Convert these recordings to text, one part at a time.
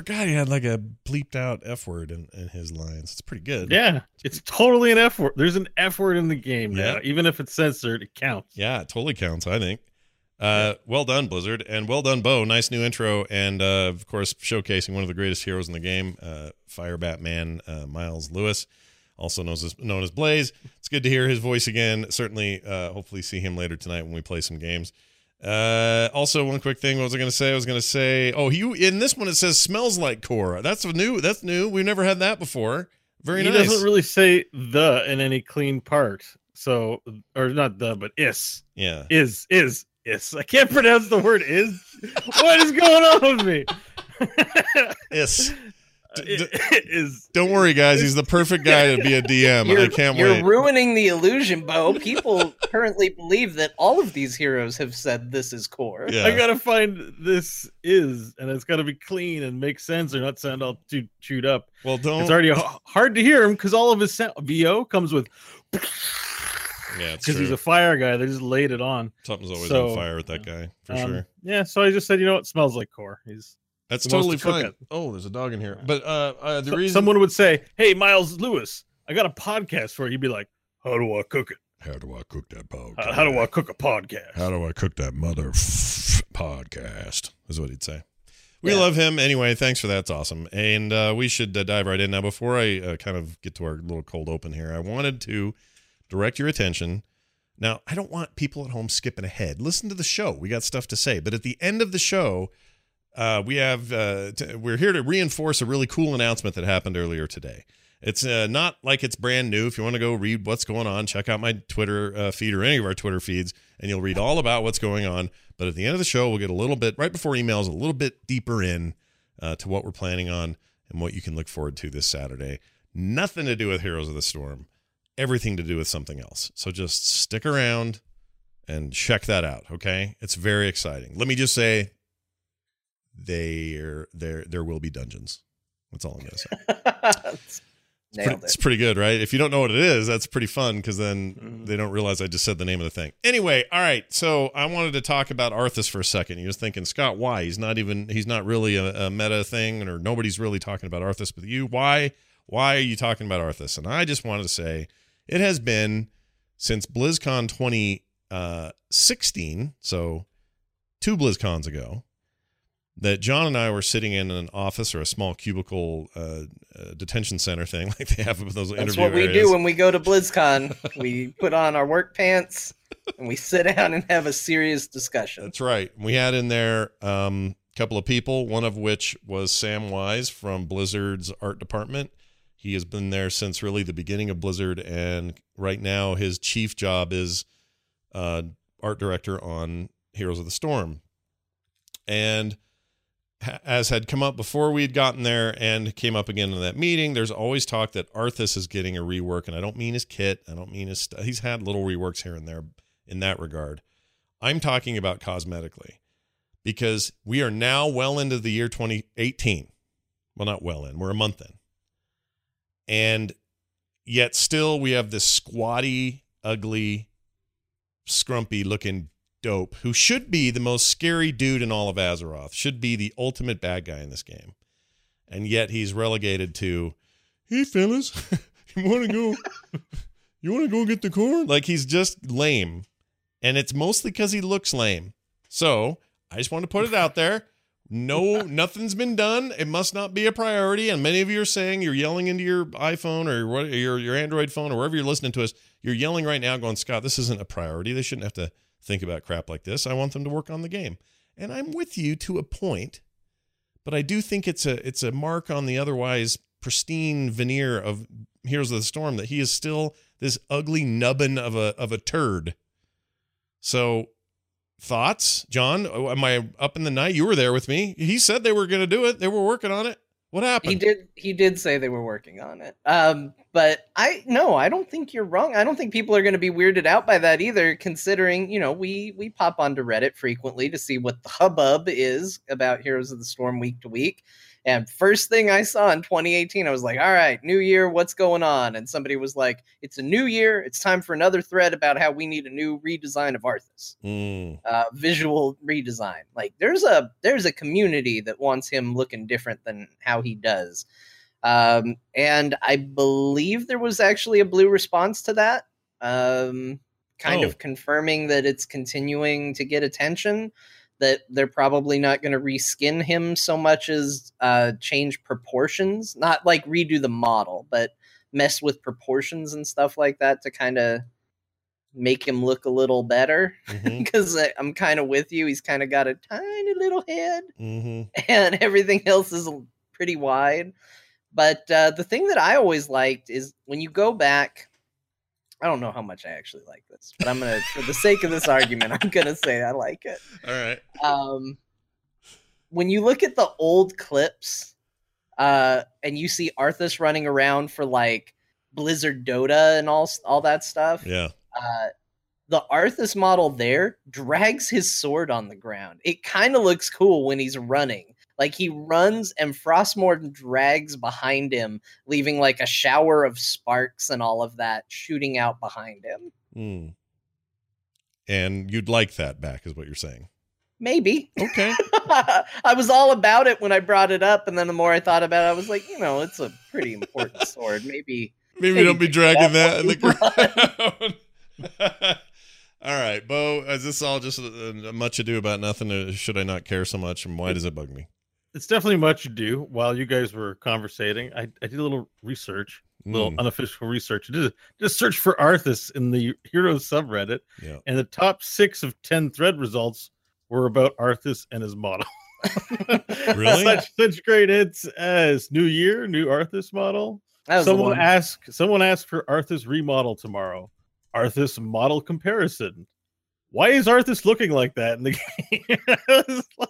forgot he had like a bleeped out F word in, in his lines. It's pretty good. Yeah, it's totally an F word. There's an F word in the game now. Yeah. Even if it's censored, it counts. Yeah, it totally counts, I think. Uh, well done, Blizzard, and well done, Bo. Nice new intro, and uh, of course, showcasing one of the greatest heroes in the game, uh, Fire Batman uh, Miles Lewis, also known as known as Blaze. It's good to hear his voice again. Certainly, uh, hopefully, see him later tonight when we play some games. Uh, also, one quick thing. What was I going to say? I was going to say, oh, you in this one it says smells like Cora. That's a new. That's new. We've never had that before. Very he nice. doesn't really say the in any clean part. So, or not the, but is yeah. is is is. I can't pronounce the word is. what is going on with me? Yes. D- d- is Don't worry, guys. He's the perfect guy to be a DM. You're, I can't you're wait. ruining the illusion, Bo. People currently believe that all of these heroes have said this is core. Yeah. I gotta find this is, and it's gotta be clean and make sense, or not sound all too chewed up. well, don't. It's already h- hard to hear him because all of his sound, VO comes with yeah, because he's a fire guy. They just laid it on. Something's always so, on fire with that guy for Um, sure. Yeah, so I just said, you know, it smells like core. He's That's the totally fine. Oh, there's a dog in here. But uh, uh the so- reason someone would say, "Hey, Miles Lewis, I got a podcast for you." He'd be like, "How do I cook it? how do I cook that podcast? How, how do I cook a podcast?" How do I cook that mother f- podcast? Is what he'd say. We Yeah. love him anyway. Thanks for that. It's awesome. And uh, we should uh, dive right in now. Before I uh, kind of get to our little cold open here, I wanted to direct your attention. Now, I don't want people at home skipping ahead. Listen to the show. We got stuff to say. But at the end of the show, uh, we have uh, t- we're here to reinforce a really cool announcement that happened earlier today. It's uh, not like it's brand new. If you want to go read what's going on, check out my Twitter uh, feed or any of our Twitter feeds, and you'll read all about what's going on. But at the end of the show, we'll get a little bit right before emails, a little bit deeper in uh, to what we're planning on and what you can look forward to this Saturday. Nothing to do with Heroes of the Storm, everything to do with something else. So just stick around and check that out. Okay, it's very exciting. Let me just say, there there there will be dungeons. That's all I'm gonna say. It's pretty, it's pretty good, right? If you don't know what it is, that's pretty fun because then Mhm. they don't realize I just said the name of the thing. Anyway, all right. So I wanted to talk about Arthas for a second. You was thinking, Scott, why? He's not even. He's not really a, a meta thing, or nobody's really talking about Arthas but you. Why? Why are you talking about Arthas? And I just wanted to say, it has been since BlizzCon 2016, so two BlizzCons ago, that John and I were sitting in an office or a small cubicle uh, uh, detention center thing, like they have with those That's interview what we areas. do when we go to BlizzCon. we put on our work pants and we sit down and have a serious discussion. That's right. We had in there um, a couple of people, one of which was Samwise from Blizzard's art department. He has been there since really the beginning of Blizzard, and right now his chief job is uh, art director on Heroes of the Storm. And as had come up before we'd gotten there and came up again in that meeting, there's always talk that Arthas is getting a rework, and I don't mean his kit, I don't mean his. St- he's had little reworks here and there in that regard. I'm talking about cosmetically because we are now well into the year 2018. Well, not well in, we're a month in. And yet still we have this squatty, ugly, scrumpy looking dope who should be the most scary dude in all of Azeroth, should be the ultimate bad guy in this game. And yet he's relegated to, hey fellas, you want to go, you want to go get the corn? Like he's just lame. And it's mostly because he looks lame. So I just want to put it out there. No, nothing's been done. It must not be a priority. And many of you are saying you're yelling into your iPhone or what, your your Android phone or wherever you're listening to us. You're yelling right now, going, Scott, this isn't a priority. They shouldn't have to think about crap like this. I want them to work on the game, and I'm with you to a point. But I do think it's a it's a mark on the otherwise pristine veneer of Heroes of the Storm that he is still this ugly nubbin of a of a turd. So thoughts john Oh, am i up in the night you were there with me he said they were going to do it they were working on it what happened He did. He did say they were working on it. Um, But I no, I don't think you're wrong. I don't think people are going to be weirded out by that either. Considering you know we we pop onto Reddit frequently to see what the hubbub is about Heroes of the Storm week to week. And first thing I saw in 2018, I was like, all right, new year, what's going on? And somebody was like, it's a new year. It's time for another thread about how we need a new redesign of Arthas, Mm. uh, visual redesign. Like there's a there's a community that wants him looking different than how he does. Um, and I believe there was actually a blue response to that, um, kind Oh. of confirming that it's continuing to get attention. That they're probably not going to reskin him so much as uh, change proportions, not like redo the model, but mess with proportions and stuff like that to kind of make him look a little better. Because I'm kind of with you. He's kind of got a tiny little head hmm and everything else is pretty wide. But uh, the thing that I always liked is when you go back. I don't know how much I actually like this, but I'm gonna, for the sake of this argument, I'm gonna say I like it. All right. Um, when you look at the old clips, uh, and you see Arthas running around for like Blizzard Dota and all all that stuff, Yeah. uh, the Arthas model there drags his sword on the ground. It kind of looks cool when he's running. Like he runs and Frostmourne drags behind him, leaving like a shower of sparks and all of that shooting out behind him. Mm. And you'd like that back, is what you're saying. Maybe. Okay. I was all about it when I brought it up, and then the more I thought about it, I was like, you know, it's a pretty important sword. Maybe Maybe Maybe don't be dragging that that in the ground. all right, Bo. Is this all just uh, much ado about nothing? Should I not care so much? And why does it bug me? It's definitely much ado. While you guys were conversating, I, I did a little research, a little Mm, unofficial research. I did just search for Arthas in the Heroes subreddit, yeah. and the top six of ten thread results were about Arthas and his model. Really? Such such great hits as New Year, new Arthas model. that was the Someone one. asked someone asked for Arthas remodel tomorrow. Arthas model comparison. Why is Arthas looking like that in the game? Like-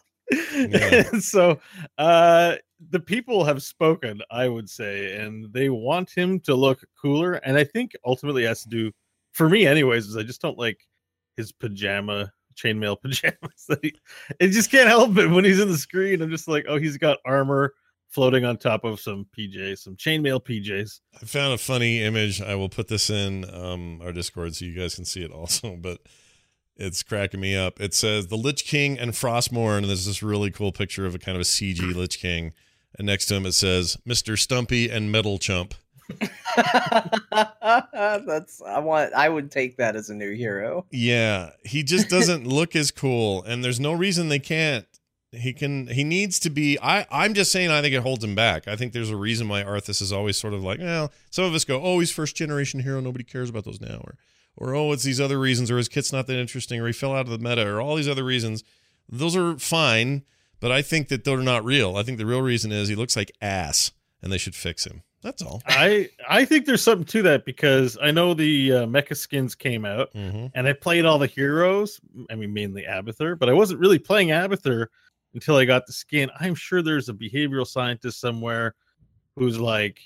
Yeah. so uh the people have spoken, I would say, and they want him to look cooler. And I think ultimately has to do for me anyways, is I just don't like his pajama chainmail pajamas. that he- I just can't help it when he's in the screen. I'm just like, oh, he's got armor floating on top of some PJs, some chainmail PJs. I found a funny image. I will put this in um, our Discord so you guys can see it also, but it's cracking me up. It says the Lich King and Frostmourne, and there's this really cool picture of a kind of a CG Lich King. And next to him it says Mr. Stumpy and Metal Chump. That's I want. I would take that as a new hero. Yeah, he just doesn't look as cool, and there's no reason they can't. He can. He needs to be. I. I'm just saying. I think it holds him back. I think there's a reason why Arthas is always sort of like. Well, some of us go, "Oh, he's first generation hero. Nobody cares about those now," or, or oh, it's these other reasons, or his kit's not that interesting, or he fell out of the meta, or all these other reasons. Those are fine, but I think that they're not real. I think the real reason is he looks like ass, and they should fix him. That's all. I I think there's something to that because I know the uh, mecha skins came out Mm-hmm. and I played all the heroes. I mean, mainly Abathur, but I wasn't really playing Abathur until I got the skin. I'm sure there's a behavioral scientist somewhere who's like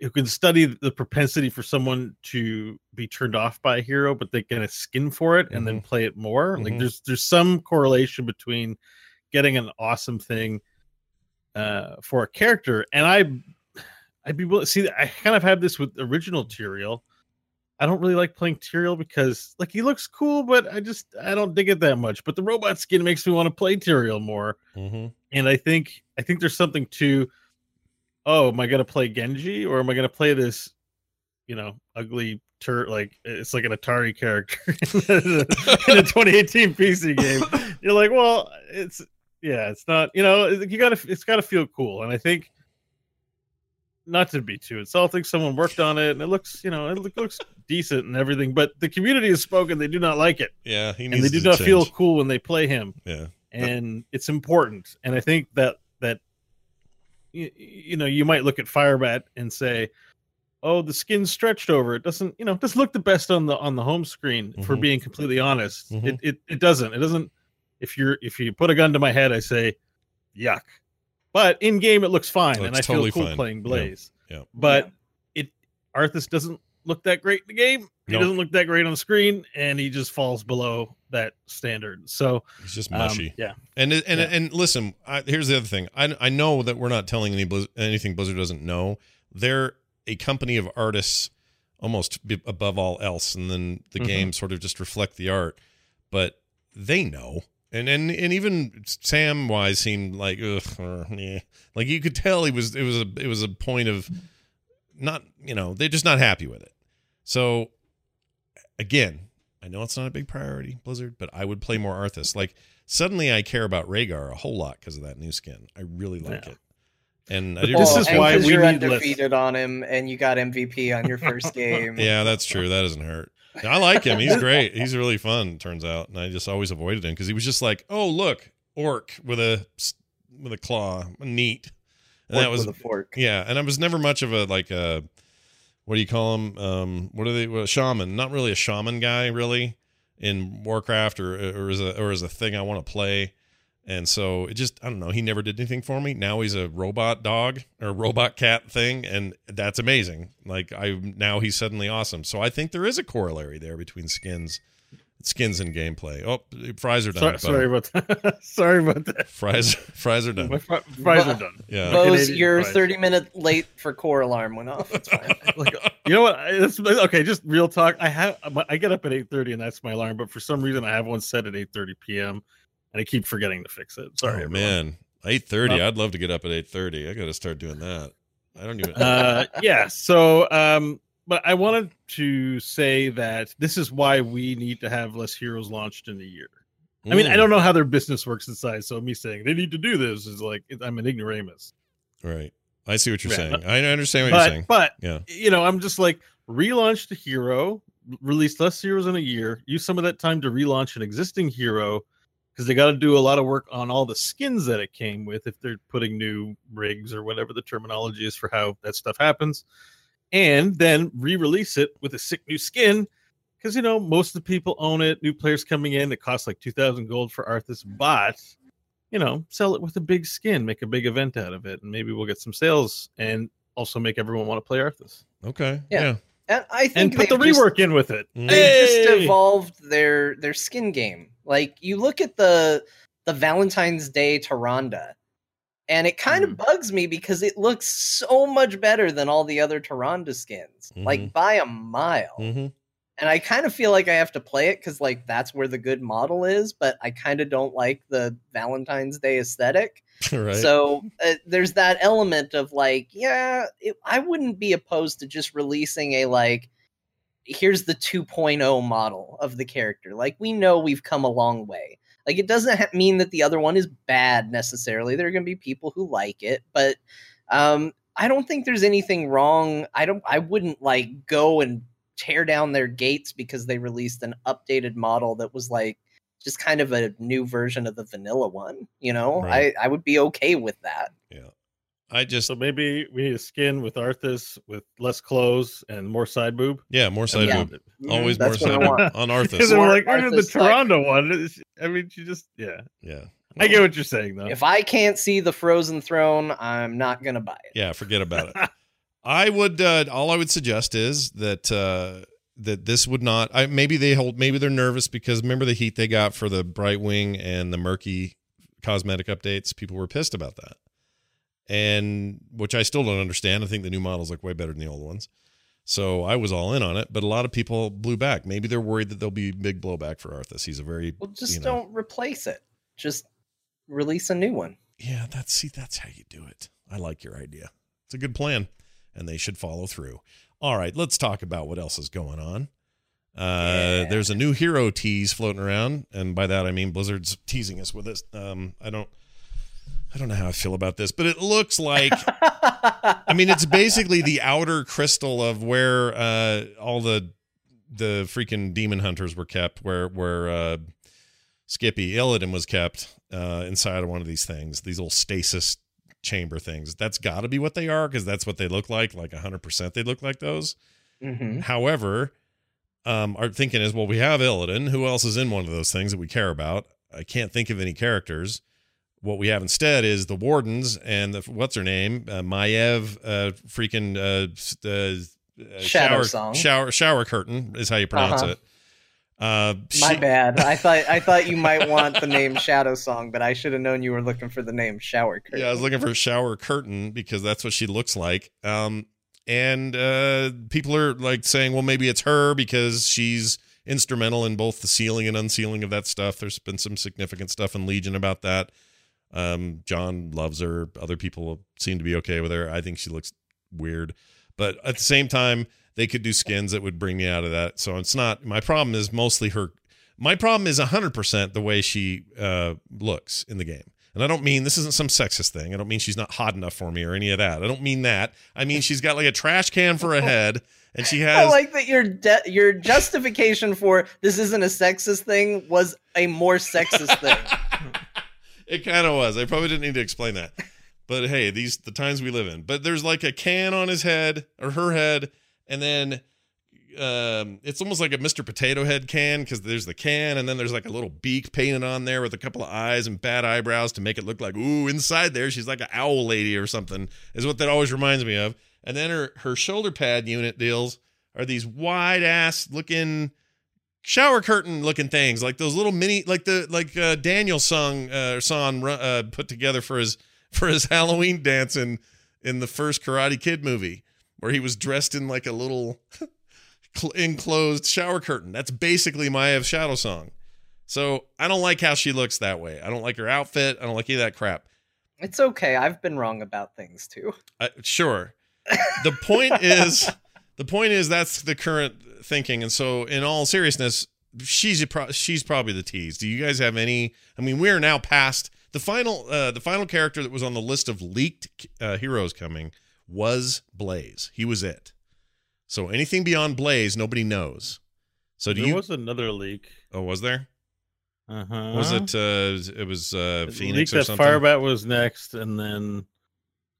who can study the propensity for someone to be turned off by a hero, but they get a skin for it and then play it more. Like Mhm. there's there's some correlation between getting an awesome thing uh, for a character, and I I'd be willing see. I kind of had this with original Tyrael. I don't really like playing Tyrael because like he looks cool, but I just I don't dig it that much. But the robot skin makes me want to play Tyrael more, Mm-hmm. and I think I think there's something to. Oh, am I gonna play Genji or am I gonna play this, you know, ugly tur like it's like an Atari character in a 2018 PC game? You're like, well, it's yeah, it's not. You know, you gotta it's gotta feel cool, and I think not to be too insulting, someone worked on it and it looks, you know, it looks decent and everything, but the community has spoken, they do not like it. Yeah, he And they do to not feel cool when they play him. Yeah. And it's important. And I think that that you, you know, you might look at Firebat and say, "Oh, the skin's stretched over. It doesn't, you know, it doesn't look the best on the on the home screen." For Mhm. being completely honest, Mhm. it, it it doesn't. It doesn't. If you're if you put a gun to my head, I say, "Yuck." But in game, it looks fine, Looks and I totally feel cool fine. playing Yeah. Blaze Yeah. but it Arthas doesn't look that great in the game. He Nope. doesn't look that great on the screen, and he just falls below that standard. So He's just um, mushy. yeah, And and Yeah. and listen, I, here's the other thing. I I know that we're not telling any Blizz, anything Blizzard doesn't know. They're a company of artists, almost above all else, and then the Mhm. games sort of just reflect the art. But they know, and and and even Samwise seemed like ugh, or, meh. like you could tell he was it was a it was a point of not you know they're just not happy with it. So again, I know it's not a big priority, Blizzard, but I would play more Arthas. Like suddenly I care about Rehgar a whole lot because of that new skin. I really like Yeah. it. And I But this is and why 'cause we you're need lists. undefeated on him, and you got MVP on your first game. Yeah, that's true. That doesn't hurt. I like him. He's great. He's really fun, turns out. And I just always avoided him because he was just like, oh, look, orc with a with a claw. Neat. And that was with a fork. Yeah, and I was never much of a like a what do you call him? Um, what are they? Well, shaman. Not really a shaman guy, really, in Warcraft or or as a or as a thing I want to play. And so it just I don't know. He never did anything for me. Now he's a robot dog or robot cat thing, and that's amazing. Like I now he's suddenly awesome. So I think there is a corollary there between skins, skins and gameplay. Oh, fries are done. sorry, sorry about that. sorry about that. Fries fries are done. My fri- fries Bo- are done. Yeah. Bo- Bose, Canadian your fries. 30 minute late for core alarm went off. It's fine. Like, you know what? It's, okay, just real talk. I have I get up at eight thirty, and that's my alarm. But for some reason, I have one set at eight thirty p.m. and I keep forgetting to fix it. Sorry, oh man, eight thirty. Well- I'd love to get up at eight thirty. I got to start doing that. I don't even. uh, yeah. So, um, but I wanted to say that this is why we need to have less heroes launched in a year. I mean, I Mm, don't know how their business works inside, so me saying they need to do this is like I'm an ignoramus. Right. I see what you're Yeah, saying. I understand what But you're saying. but Yeah. you know, I'm just like relaunch the hero, release less heroes in a year, use some of that time to relaunch an existing hero because they got to do a lot of work on all the skins that it came with if they're putting new rigs or whatever the terminology is for how that stuff happens. And then re-release it with a sick new skin because you know most of the people own it. New players coming in, it costs like two thousand gold for Arthas, but you know, sell it with a big skin, make a big event out of it, and maybe we'll get some sales and also make everyone want to play Arthas. Okay. Yeah. Yeah. And I think And put the they've just- rework in with it. Mm. they just evolved their their skin game. Like you look at the the Valentine's Day Tyrande, and it kind Mhm. of bugs me because it looks so much better than all the other Tyrande skins, Mhm. like by a mile. hmm And I kind of feel like I have to play it because like that's where the good model is, but I kind of don't like the Valentine's Day aesthetic. right. So uh, there's that element of like, yeah, it, I wouldn't be opposed to just releasing a like, here's the 2.0 model of the character. Like we know we've come a long way. Like it doesn't ha- mean that the other one is bad necessarily. There are going to be people who like it, but um, I don't think there's anything wrong. I don't. I wouldn't like go and tear down their gates because they released an updated model that was like just kind of a new version of the vanilla one. You know, Right. I I would be okay with that. I just So maybe we need a skin with Arthas with less clothes and more side boob. yeah, more side Yeah. boob. Always more side boob on Arthas. I'm More like, "Oh, the Arthas, like- Toronto one. I mean, she just yeah. Yeah. I get what you're saying though. If I can't see the frozen throne, I'm not gonna buy it. Yeah, forget about it. I would uh all I would suggest is that uh that this would not I maybe they hold maybe they're nervous because remember the heat they got for the Brightwing and the murky cosmetic updates? People were pissed about that. And which I still don't understand. I think the new models look way better than the old ones. So I was all in on it, but a lot of people blew back. Maybe they're worried that there'll be big blowback for Arthas. He's a very Well, just you know- don't replace it. Just release a new one. Yeah, that's see, that's how you do it. I like your idea. It's a good plan, and they should follow through. All right, let's talk about what else is going on. Uh, Yeah. There's a new hero tease floating around, and by that I mean Blizzard's teasing us with this. Um, I don't, I don't know how I feel about this, but it looks like I mean, it's basically the outer crystal of where uh, all the the freaking demon hunters were kept, where where uh, Skippy Illidan was kept uh, inside of one of these things, these little stasis chamber things. That's got to be what they are because that's what they look like. Like hundred percent, they look like those. Mhm. However, um, our thinking is, well, we have Illidan. Who else is in one of those things that we care about? I can't think of any characters. What we have instead is the wardens and the, what's her name, uh, Maiev, uh, freaking uh, uh, uh, Shadow shower song. shower shower curtain is how you pronounce Uh-huh. it. Uh, My bad. I thought I thought you might want the name Shadow Song, but I should have known you were looking for the name Shower Curtain. Yeah, I was looking for shower curtain because that's what she looks like. Um, and uh, people are like saying, well, maybe it's her because she's instrumental in both the sealing and unsealing of that stuff. There's been some significant stuff in Legion about that. Um, John loves her. Other people seem to be okay with her. I think she looks weird, but at the same time, they could do skins that would bring me out of that. So it's not my problem. Is mostly her. My problem is 100% the way she uh, looks in the game. And I don't mean this isn't some sexist thing. I don't mean she's not hot enough for me or any of that. I don't mean that. I mean she's got like a trash can for a head and she has. I like that your de- your justification for this isn't a sexist thing was a more sexist thing. it kind of was. I probably didn't need to explain that. But hey, these the times we live in. But there's like a can on his head or her head, and then um, it's almost like a Mr. Potato Head can because there's the can, and then there's like a little beak painted on there with a couple of eyes and bad eyebrows to make it look like ooh, inside there she's like an owl lady or something. Is what that always reminds me of. And then her her shoulder pad unit deals are these wide ass looking shower curtain looking things like those little mini like the like uh, Daniel sung uh, song uh, put together for his for his Halloween dance in in the first Karate Kid movie where he was dressed in like a little enclosed shower curtain. That's basically Maya of Shadow Song. So I don't like how she looks that way. I don't like her outfit. I don't like any of that crap. It's okay. I've been wrong about things too. Uh, sure. The point is, the point is that's the current thinking, and so in all seriousness, she's a pro- she's probably the tease. Do you guys have any? I mean, we are now past the final. Uh, the final character that was on the list of leaked uh, heroes coming was Blaze. He was it. So anything beyond Blaze, nobody knows. So do there you? There was another leak. oh, was there? Uh-huh. Was it? Uh, it was uh, It Phoenix leaked or that something. Firebat was next, and then,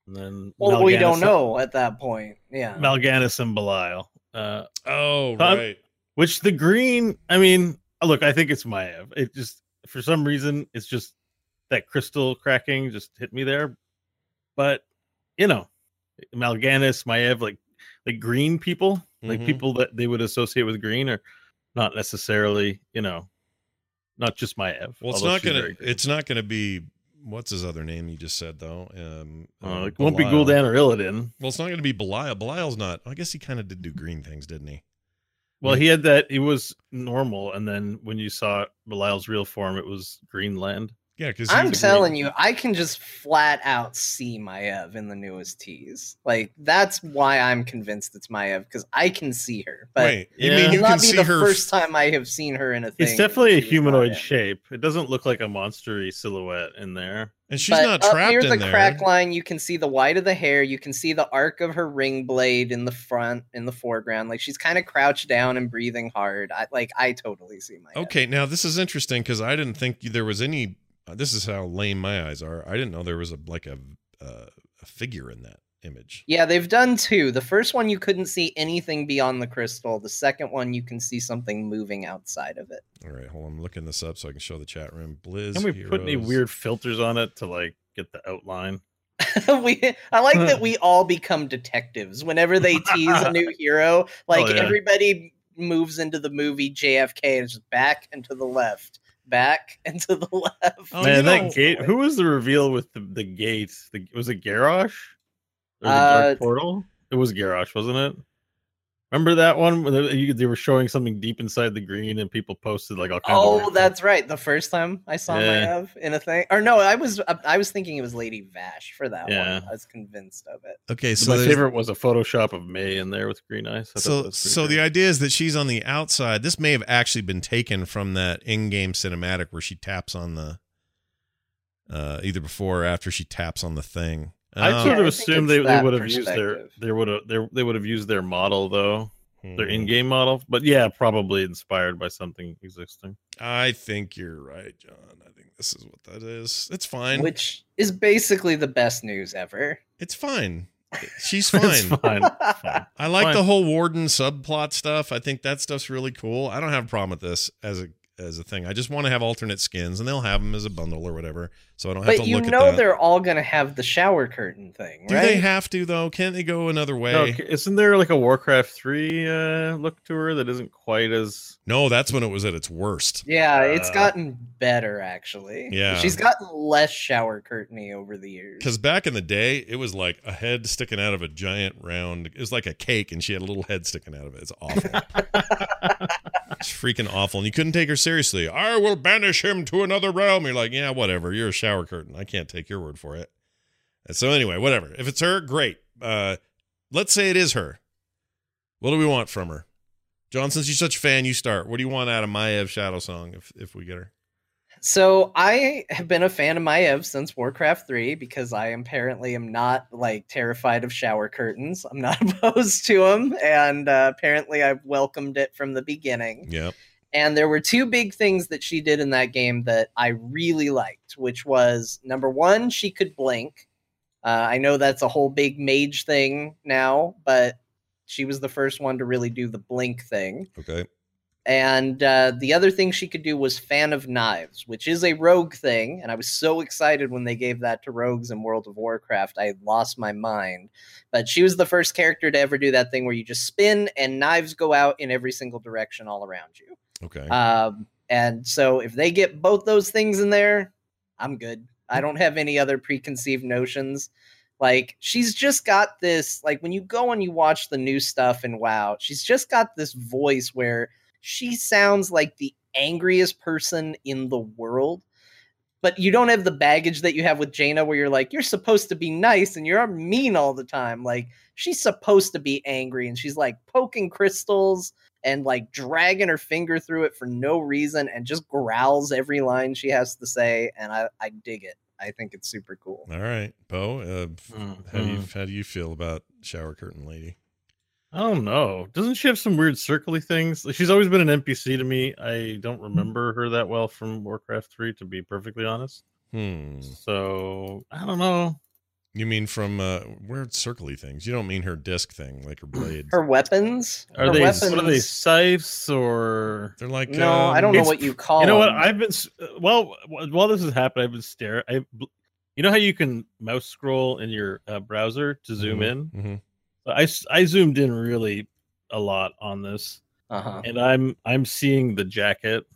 and then. Well, we don't Mal'Ganis- know at that point. Yeah. Mal'Ganis and Belial. Uh, oh, right. which the green. I mean, look, I think it's Maiev. It just for some reason it's just that crystal cracking just hit me there. But you know, Mal'Ganis, Maiev, like like green people, like Mhm. people that they would associate with green, are not necessarily you know, not just Maiev. Well, it's not gonna. It's not gonna be. What's his other name? You just said though. Um, Uh, um, it won't be. Gul'dan or Illidan. Well, it's not gonna be Belial. Belial's not. I guess he kind of did do green things, didn't he? Well, he had that. He was normal, and then when you saw Belial's real form, it was Greenland. Yeah, because I'm telling you, I can just flat out see Maiev in the newest tease. Like that's why I'm convinced it's Maiev because I can see her. But Wait, you Yeah. mean it'll you not be see the her? first time I have seen her in a thing. It's definitely a humanoid shape. It doesn't look like a monstery silhouette in there. and she's but not up trapped near in the there. crack line, you can see the white of the hair. You can see the arc of her ring blade in the front, in the foreground. Like she's kind of crouched down and breathing hard. I like. I totally see my. Okay, now this is interesting because I didn't think there was any. Uh, this is how lame my eyes are. I didn't know there was a like a uh, a figure in that image. Yeah, they've done two. The first one you couldn't see anything beyond the crystal. The second one you can see something moving outside of it. All right, hold on. I'm looking this up so I can show the chat room. Blizz. Can we put any weird filters on it to like get the outline? we I like that we all become detectives whenever they tease a new hero. Like Oh, yeah. everybody moves into the movie JFK and just back and to the left, back and to the left. Oh, Man, that know- gate. Who was the reveal with the, the gate? The, was it Garrosh? Or the Uh, Dark Portal? It was Garrosh, wasn't it? Remember that one? When they, were showing something deep inside the green, and people posted like all kinds. Oh, weird that's right. The first time I saw Yeah. Maiev in a thing, or no, I was I was thinking it was Lady Vashj for that Yeah. one. I was convinced of it. Okay, so My there's- favorite was a Photoshop of May in there with green eyes. I thought that So, was pretty so the idea is that she's on the outside. This may have actually been taken from that in-game cinematic where she taps on the, uh, either before or after she taps on the thing. I Um, sort Yeah, of I think they, they would have used their they would have they, they would have used their model though their hmm. in-game model but yeah probably inspired by something existing I think you're right, John. I think this is what that is. It's fine. Which is basically the best news ever. it's fine. She's It's fine. fine. Fine. I like Fine. the whole warden subplot stuff. I think that stuff's really cool. I don't have a problem with this as a as a thing. I just want to have alternate skins, and they'll have them as a bundle or whatever, so I don't have But to you look know at that. But you know they're all gonna have the shower curtain thing, right? Do right? they have to though? Can't they go another way? No, isn't there like a Warcraft three uh, look to her that isn't quite as? No, that's when it was at its worst. yeah, it's Uh, gotten better actually. Yeah. she's gotten less shower curtainy over the years. Because back in the day, it was like a head sticking out of a giant round. It was like a cake, and she had a little head sticking out of it. It's awful. it's freaking awful, and you couldn't take her seriously. I will banish him to another realm. You're like, yeah, whatever. You're a shower curtain. I can't take your word for it. And so anyway, whatever. If it's her, great. Uh, let's say it is her. What do we want from her? John, since you're such a fan, you start. What do you want out of Maiev Shadow Song if if we get her? So I have been a fan of Maiev since Warcraft 3 because I apparently am not like terrified of shower curtains. I'm not opposed to them, and uh, apparently I've welcomed it from the beginning. Yep. And there were two big things that she did in that game that I really liked, which was number one, she could blink. Uh, I know that's a whole big mage thing now, but she was the first one to really do the blink thing. Okay. And uh, the other thing she could do was Fan of Knives, which is a rogue thing. And I was so excited when they gave that to rogues in World of Warcraft. I lost my mind. But she was the first character to ever do that thing where you just spin and knives go out in every single direction all around you. Okay. Um, and so if they get both those things in there, I'm good. I don't have any other preconceived notions. Like she's just got this like when you go and you watch the new stuff and WoW, she's just got this voice where she sounds like the angriest person in the world. But you don't have the baggage that you have with Jaina where you're like you're supposed to be nice and you're mean all the time. Like she's supposed to be angry and she's like poking crystals and like dragging her finger through it for no reason and just growls every line she has to say and I, I dig it. I think it's super cool. All right, Bo. Uh, how do you Mhm. how do you feel about shower curtain lady? I don't know. Doesn't she have some weird circly things? Like, she's always been an NPC to me. I don't remember her that well from Warcraft 3, to be perfectly honest. Hmm. So I don't know. You mean from uh, weird circly things? You don't mean her disc thing, like her blade. Her weapons? Are her they weapons, what are they scythes or They're like No, I don't um, know what you call you know what? them. I've been well while this has happened. I've been staring. I, you know how you can mouse scroll in your uh, browser to zoom Mhm, in. mhm. I s- I zoomed in really a lot on this, uh-huh. and I'm I'm seeing the jacket,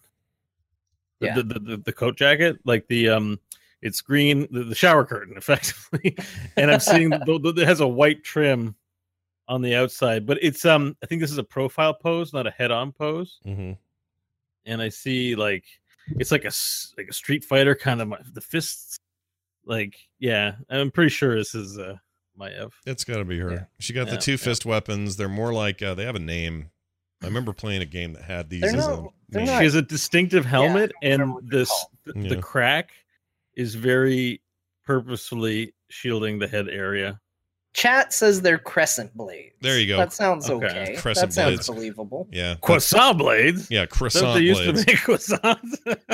the, Yeah. the, the, the the coat jacket, like the um, it's green, the, the shower curtain, effectively, and I'm seeing the, the, it has a white trim on the outside, but it's um, I think this is a profile pose, not a head-on pose Mhm. and I see like it's like a s- like a Street Fighter kind of my- the fists. Like, yeah, I'm pretty sure this is uh Maiev. It's got to be her. Yeah. She got the two yeah. fist weapons. They're more like uh, they have a name. I remember playing a game that had these not- a they're name. not- She has a distinctive helmet, I and this the, Yeah. the crack is very purposefully shielding the head area. Chat says they're crescent blades. There you go. That sounds Okay. okay. Crescent that sounds blades. believable. yeah, Croissant blades. yeah, That's what croissant they used blades. to make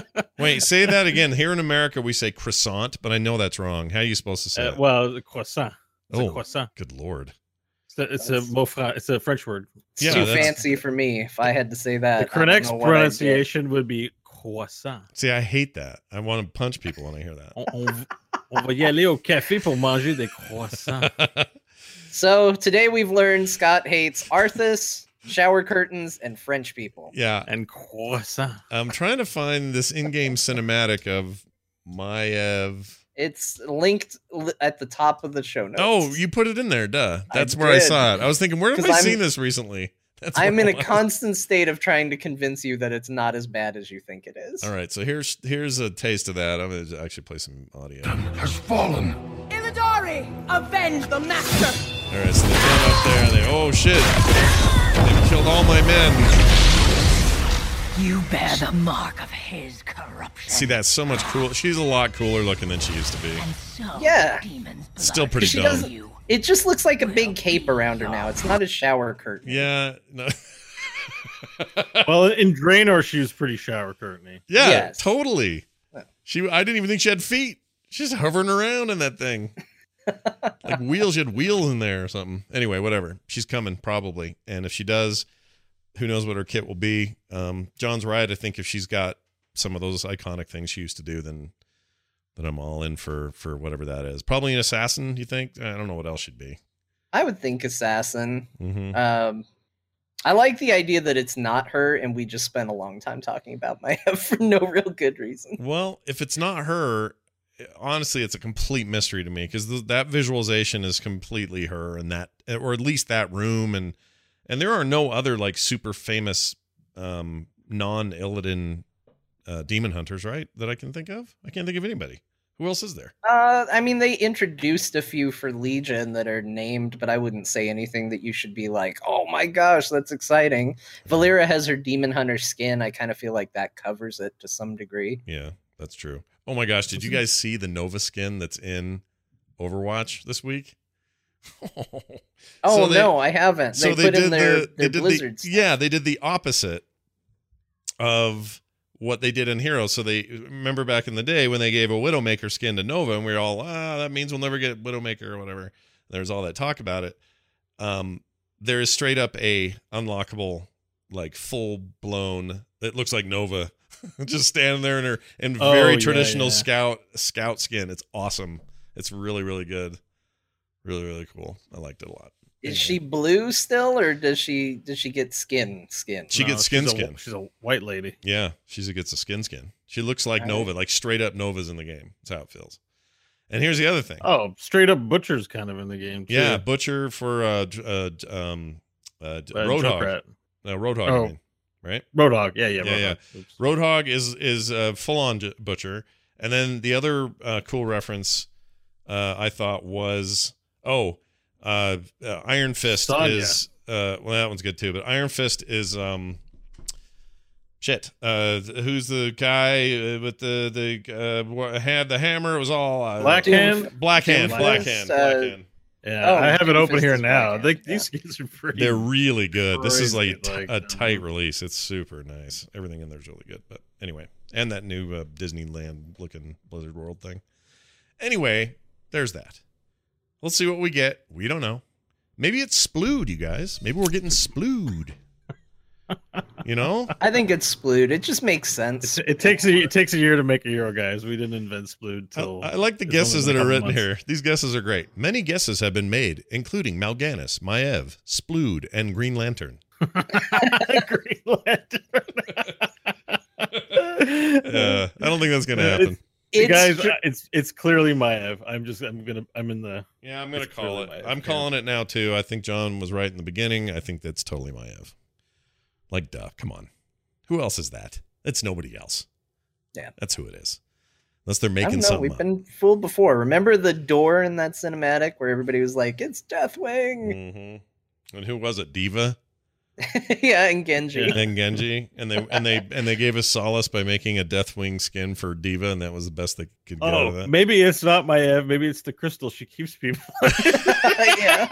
croissants. Wait, say that again. Here in America, we say croissant, but I know that's wrong. How are you supposed to say Uh, it? well, croissant. It's Oh. a croissant. Good lord. It's a, it's a That's- mot fra- It's a French word. It's Yeah, too fancy for me. If I had to say that, the correct know what I'd get. pronunciation would be croissant. See, I hate that. I want to punch people when I hear that. on, on v- on va y aller au café pour manger des croissants. So today we've learned Scott hates Arthas, shower curtains, and French people. yeah, And croissant. I'm trying to find this in-game cinematic of Maiev. It's linked at the top of the show oh, notes. Oh, you put it in there, duh. I That's where I did. saw it. I was thinking, where have 'Cause I I'm- seen this recently? That's I'm in a constant state of trying to convince you that it's not as bad as you think it is. All right, so here's here's a taste of that. I'm gonna actually play some audio. Has fallen. Illidari, avenge the master! right, so they're up there. And they oh shit, they've killed all my men. You bear the mark of his corruption. See, that's so much cool. She's a lot cooler looking than she used to be. And so, Yeah. demons Still pretty She dumb. doesn't- You. It just looks like a big cape around her now. It's not a shower curtain. Yeah, no. Well, in Draenor, she was pretty shower curtainy. yeah, Yes. totally. She, I didn't even think she had feet. She's hovering around in that thing, like wheels. She had wheels in there or something. Anyway, whatever. She's coming probably, and if she does, who knows what her kit will be. Um, John's right. I think if she's got some of those iconic things she used to do, then then I'm all in for for whatever that is. Probably an assassin. You think? I don't know what else she'd be. I would think assassin. hmm Um, I like the idea that it's not her, and we just spent a long time talking about my for no real good reason. Well, if it's not her, honestly, it's a complete mystery to me because that visualization is completely her, and that, or at least that room, and and there are no other like super famous um, non Illidan uh, demon hunters, right? That I can think of. I can't think of anybody. Who else is there? Uh, I mean, they introduced a few for Legion that are named, but I wouldn't say anything that you should be like, "Oh my gosh, that's exciting." Valeera has her Demon Hunter skin. I kind of feel like that covers it to some degree. Yeah, that's true. Oh my gosh, did you guys see the Nova skin that's in Overwatch this week? Oh So they- no, I haven't. They put in their, their Blizzard the yeah they did the opposite of what they did in Heroes. So they remember back in the day when they gave a Widowmaker skin to Nova, and we were all ah that means we'll never get Widowmaker or whatever. There's all that talk about it. Um, there is straight up a unlockable like full blown. It looks like Nova. Just standing there in her in Oh, very yeah, traditional yeah. scout scout skin. It's awesome. It's really really good. Really really cool. I liked it a lot. Is she blue still, or does she does she get skin skin? She No, gets skin she's a- skin. she's a white lady. Yeah, she gets a skin skin. She looks like Right. Nova, like straight up Nova's in the game. That's how it feels. And here's the other thing. Oh, straight up butcher's kind of in the game. Too. yeah, Butcher for uh, uh um uh, d- Uh, Roadhog. No, Roadhog. Oh. I mean, right? Roadhog. Yeah, yeah, Yeah, yeah. Roadhog. Oops. Roadhog is is uh, full on j- Butcher, and then the other uh, cool reference uh, I thought was oh, uh, uh, Iron Fist Sonya. is uh, well that one's good too, but Iron Fist is um. Shit. Uh, who's the guy uh, with the the uh, had the hammer? It was all uh, Black Doom- Hand. Black Hand. Doom Black Hand. uh, Black Hand. Yeah, Oh, I have it open here now. Black They, Hand, these skins are pretty. They're really good. This is like, t- like, a tight release. It's super nice. Everything in there is really good. But anyway, and that new uh, Disneyland looking Blizzard World thing. Anyway, there's that. Let's see what we get. We don't know. Maybe it's splood, you guys. Maybe we're getting splood. you know? I think it's splood. It just makes sense. It's- it takes a it takes a year to make a euro, guys. We didn't invent Splood I, till I like the guesses that are written couple here. These guesses are great. Many guesses have been made, including Mal'Ganis, Maiev, Splood, and Green Lantern. Green Lantern. Uh, I don't think that's going to happen. It's guys, ju- uh, it's it's clearly Maiev. I'm just I'm gonna I'm in the Yeah, I'm gonna call it. Maiev, I'm yeah. calling it now too. I think John was right in the beginning. I think that's totally Maiev. Like, duh, come on. Who else is that? It's nobody else. Yeah. that's who it is. Unless they're I making don't know. something. We've up. been fooled before. Remember the door in that cinematic where everybody was like, "It's Deathwing." Mhm. And who was it? D.Va yeah, and Genji. Yeah. and Genji, and they and they and they gave us solace by making a Deathwing skin for D.Va, and that was the best they could get out of Oh, that. maybe it's not Maiev. Uh, maybe it's the crystal she keeps people. Yeah.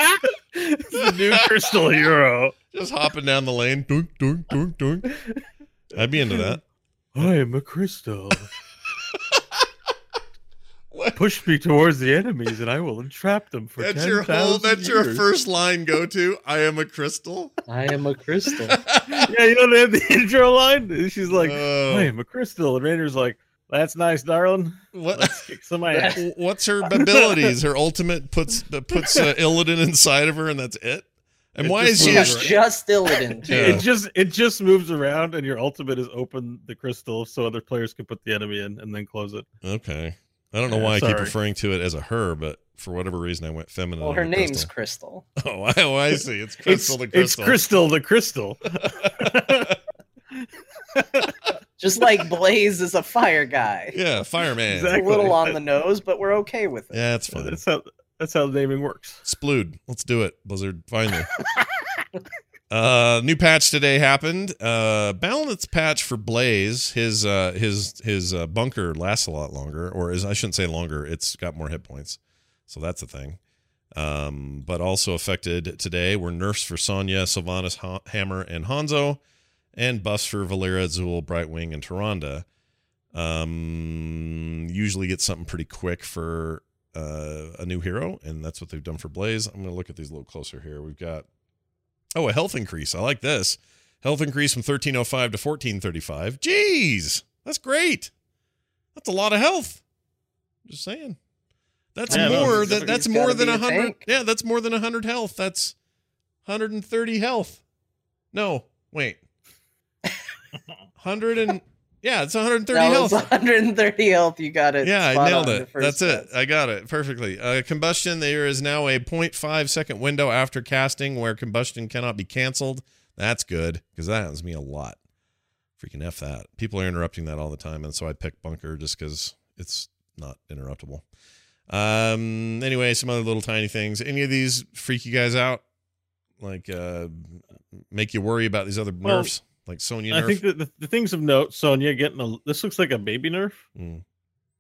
it's the new crystal hero. Just hopping down the lane, dunk, dunk, dunk, dunk. I'd be into that. I am a crystal. What? Push me towards the enemies, and I will entrap them for That's 10,000 your whole. That's your first line. Go to. I am a crystal. I am a crystal. Yeah, you know they have the intro line. She's like, Oh. "I am a crystal," and Raynor's like, "That's nice, darling. What? Let's kick some ass." What's her abilities? Her ultimate puts puts uh, Illidan inside of her, and that's it. And It why is she? yeah, moves A, right. just Illidan. Yeah. It just it just moves around, and your ultimate is open the crystal so other players can put the enemy in and then close it. okay, I don't know Yeah, why I keep referring to it as a her, but for whatever reason, I went feminine. Well, her name's crystal. Crystal. Oh, I, oh, I see. It's crystal. it's, the it's crystal. crystal the crystal. Just like Blaze is a fire guy. yeah, fireman. Exactly. A little on the nose, but we're okay with it. Yeah, that's fine. that's how that's how the naming works. Splood. Let's do it, Blizzard. Finally. Uh new patch today happened. Uh balance patch for Blaze. His uh his his uh, bunker lasts a lot longer, or is I shouldn't say longer, it's got more hit points. So that's a thing. Um, but also affected today were nerfs for Sonya, Sylvanas, ha- Hammer, and Hanzo, and buffs for Valeera, Xul, Brightwing, and Tyrande. Um, usually get something pretty quick for uh, a new hero, and that's what they've done for Blaze. I'm going to look at these a little closer here. We've got oh a health increase. I like this. Health increase from 1305 to 1435. Jeez, that's great. That's a lot of health. Just saying. That's Yeah, more it's- than that's more than be a 100. Yeah, that's more than 100 health. That's 130 health. No, wait. 100 and yeah, it's 130 That health. was 130 health. You got it. Yeah, I nailed it. the first That's it. I got it perfectly. Uh, combustion. There is now a 0.5 second window after casting where combustion cannot be canceled. That's good because that happens to me a lot. Freaking f that. People are interrupting that all the time, and so I pick bunker just because it's not interruptible. Um. Anyway, some other little tiny things. Any of these freak you guys out? Like, uh, make you worry about these other Well, nerfs, like Sonya I nerf. think that the, the things of note, Sonya getting a this looks like a baby nerf. Mm.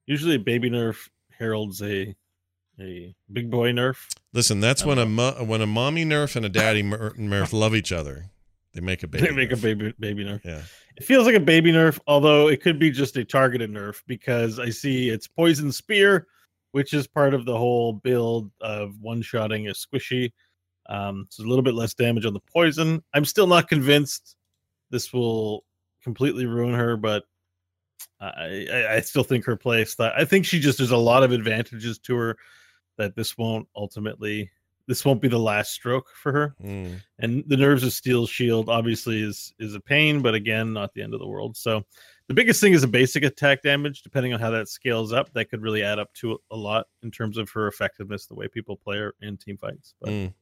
Usually a baby nerf heralds a a big boy nerf. Listen, that's when a don't mo- when a mommy nerf and a daddy mer- nerf love each other. They make a baby. they make a baby baby nerf. Yeah. It feels like a baby nerf, although it could be just a targeted nerf because I see it's poison spear, which is part of the whole build of one shotting a squishy. Um, so a little bit less damage on the poison. I'm still not convinced this will completely ruin her, but I, I, I still think her place. style. I think she just there's a lot of advantages to her that this won't ultimately this won't be the last stroke for her Mm. and the nerves of steel shield obviously is is a pain but again not the end of the world so the biggest thing is a basic attack damage depending on how that scales up that could really add up to a lot in terms of her effectiveness the way people play her in team fights but Mm.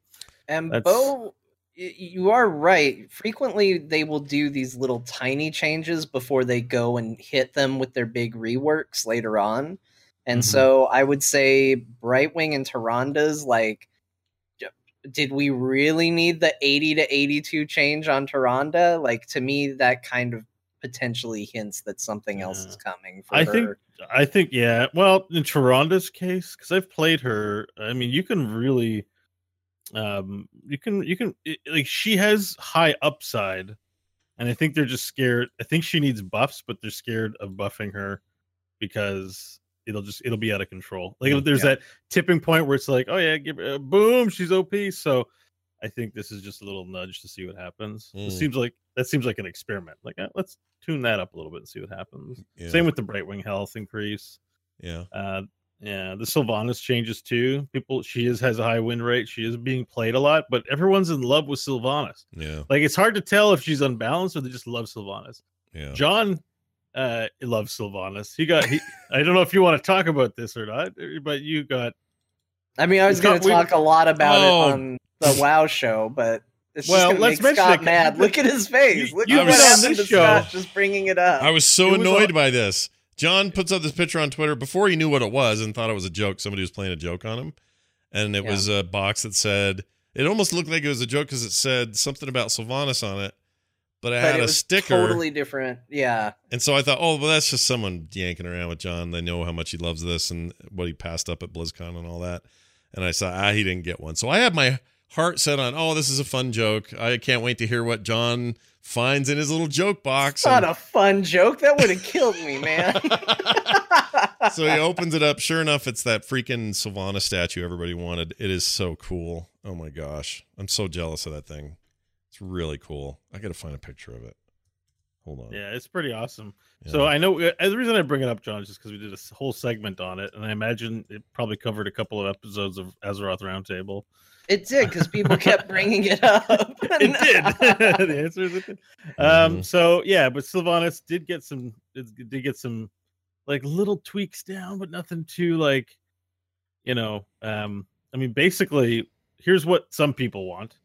And Bo, y- you are right. Frequently, they will do these little tiny changes before they go and hit them with their big reworks later on. And Mhm. so I would say Brightwing and Tyrande's like, did we really need the 80 to 82 change on Tyrande? Like, to me, that kind of potentially hints that something else is coming for I her. think I think yeah. Well, in Tyrande's case, because I've played her, I mean, you can really, um, you can you can it, like she has high upside, and I think they're just scared. I think she needs buffs, but they're scared of buffing her because it'll just it'll be out of control. Like Mm, there's yeah. that tipping point where it's like, oh yeah, give uh, boom, she's OP. So I think this is just a little nudge to see what happens. Mm. It seems like that seems like an experiment. Like uh, let's tune that up a little bit and see what happens. Yeah. Same with the Brightwing health increase. yeah. Uh, yeah, the Sylvanas changes too. People, she is has a high win rate. She is being played a lot, but everyone's in love with Sylvanas. Yeah. Like it's hard to tell if she's unbalanced or they just love Sylvanas. Yeah. John uh loves Sylvanas. He got he I don't know if you want to talk about this or not, but you got I mean, I was going not- to we- talk a lot about Oh. it on the WoW show, but it's Well, just going let's to make Scott it 'cause mad. Look at his face. you- Look you've at been what on happened this to Scott show. just bringing it up. I was so It was annoyed all- by this. John puts up this picture on Twitter before he knew what it was and thought it was a joke. Somebody was playing a joke on him. And it Yeah. was a box that said, it almost looked like it was a joke because it said something about Sylvanas on it, but it but had a sticker. totally different. Yeah. And so I thought, oh, well, that's just someone yanking around with John. They know how much he loves this and what he passed up at BlizzCon and all that. And I saw, ah, he didn't get one. So I had my heart set on, oh, this is a fun joke. I can't wait to hear what John finds in his little joke box. Not a fun joke. That would have killed me, man. so he opens it up. Sure enough, it's that freaking Sylvana statue everybody wanted. It is so cool. Oh my gosh. I'm so jealous of that thing. It's really cool. I got to find a picture of it. Hold on. yeah, it's pretty awesome. Yeah. So I know uh, the reason I bring it up, John, is just because we did a whole segment on it, and I imagine it probably covered a couple of episodes of Azeroth Roundtable. it did because people kept bringing it up. it did. the answer is it did. Um, Mhm. so yeah, but Sylvanas did get some it did get some like little tweaks down, but nothing too like you know, um, I mean basically here's what some people want.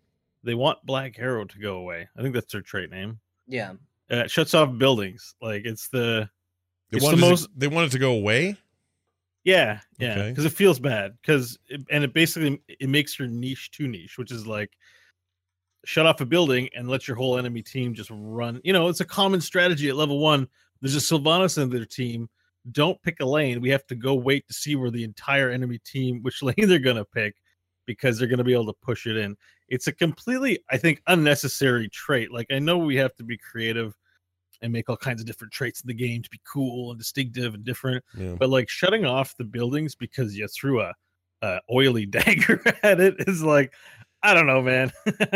They want Black Arrow to go away. I think that's their trait name. yeah. Uh, it shuts off buildings. Like it's the they, it's the most- to, they wanted to go away. Yeah, yeah, Okay. because it feels bad. Because and it basically it makes your niche too niche, which is like shut off a building and let your whole enemy team just run. You know, it's a common strategy at level one. There's a Sylvanas in their team. Don't pick a lane. We have to go wait to see where the entire enemy team, which lane they're gonna pick, because they're gonna be able to push it in. It's a completely, I think, unnecessary trait. Like I know we have to be creative and make all kinds of different traits in the game to be cool and distinctive and different Yeah. but like shutting off the buildings because you threw a, a oily dagger at it is like I don't know, man.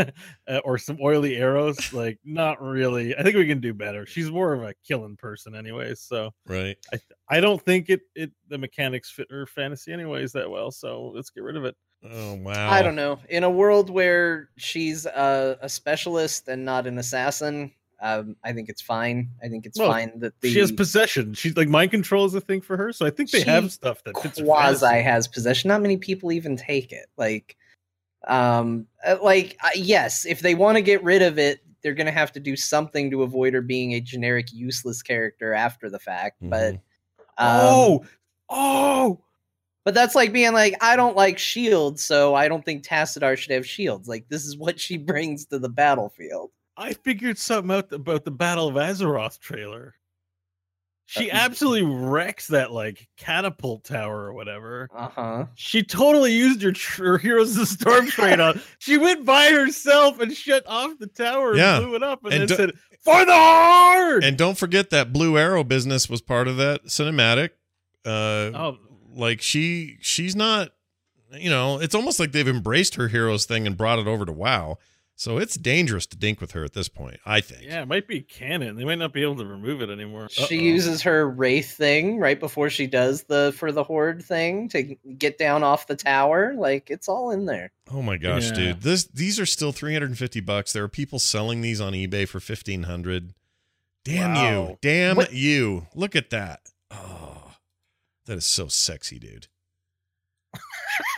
uh, or some oily arrows. Like, not really. I think we can do better. She's more of a killing person, anyways. So Right. I don't think it it the mechanics fit her fantasy anyways that well. So let's get rid of it. Oh wow. I don't know. In a world where she's a, a specialist and not an assassin, um, I think it's fine. I think it's Well, fine that the She has possession. She's like mind control is a thing for her. So I think they have stuff that fits quasi has possession. Not many people even take it. Like, um, uh, like uh, yes, if they want to get rid of it, they're gonna have to do something to avoid her being a generic, useless character after the fact. But, um, oh, oh, but that's like being like, I don't like shields, so I don't think Tassadar should have shields. Like, this is what she brings to the battlefield. I figured something out about the Battle of Azeroth trailer. She Uh, absolutely wrecks that like catapult tower or whatever. Uh huh. She totally used her, tr- her Heroes of the Storm train on. She went by herself and shut off the tower Yeah. and blew it up and, And then said, "For the hard." And don't forget that Blue Arrow business was part of that cinematic. Uh, oh, like she she's not you know it's almost like they've embraced her heroes thing and brought it over to wow so it's dangerous to dink with her at this point i think yeah, it might be canon. They might not be able to remove it anymore. She Uh-oh. uses her wraith thing right before she does the for the horde thing to get down off the tower. Like it's all in there. oh my gosh Yeah. dude this these are still 350 bucks there are people selling these on ebay for 1500 damn you damn What- you look at that oh that is so sexy dude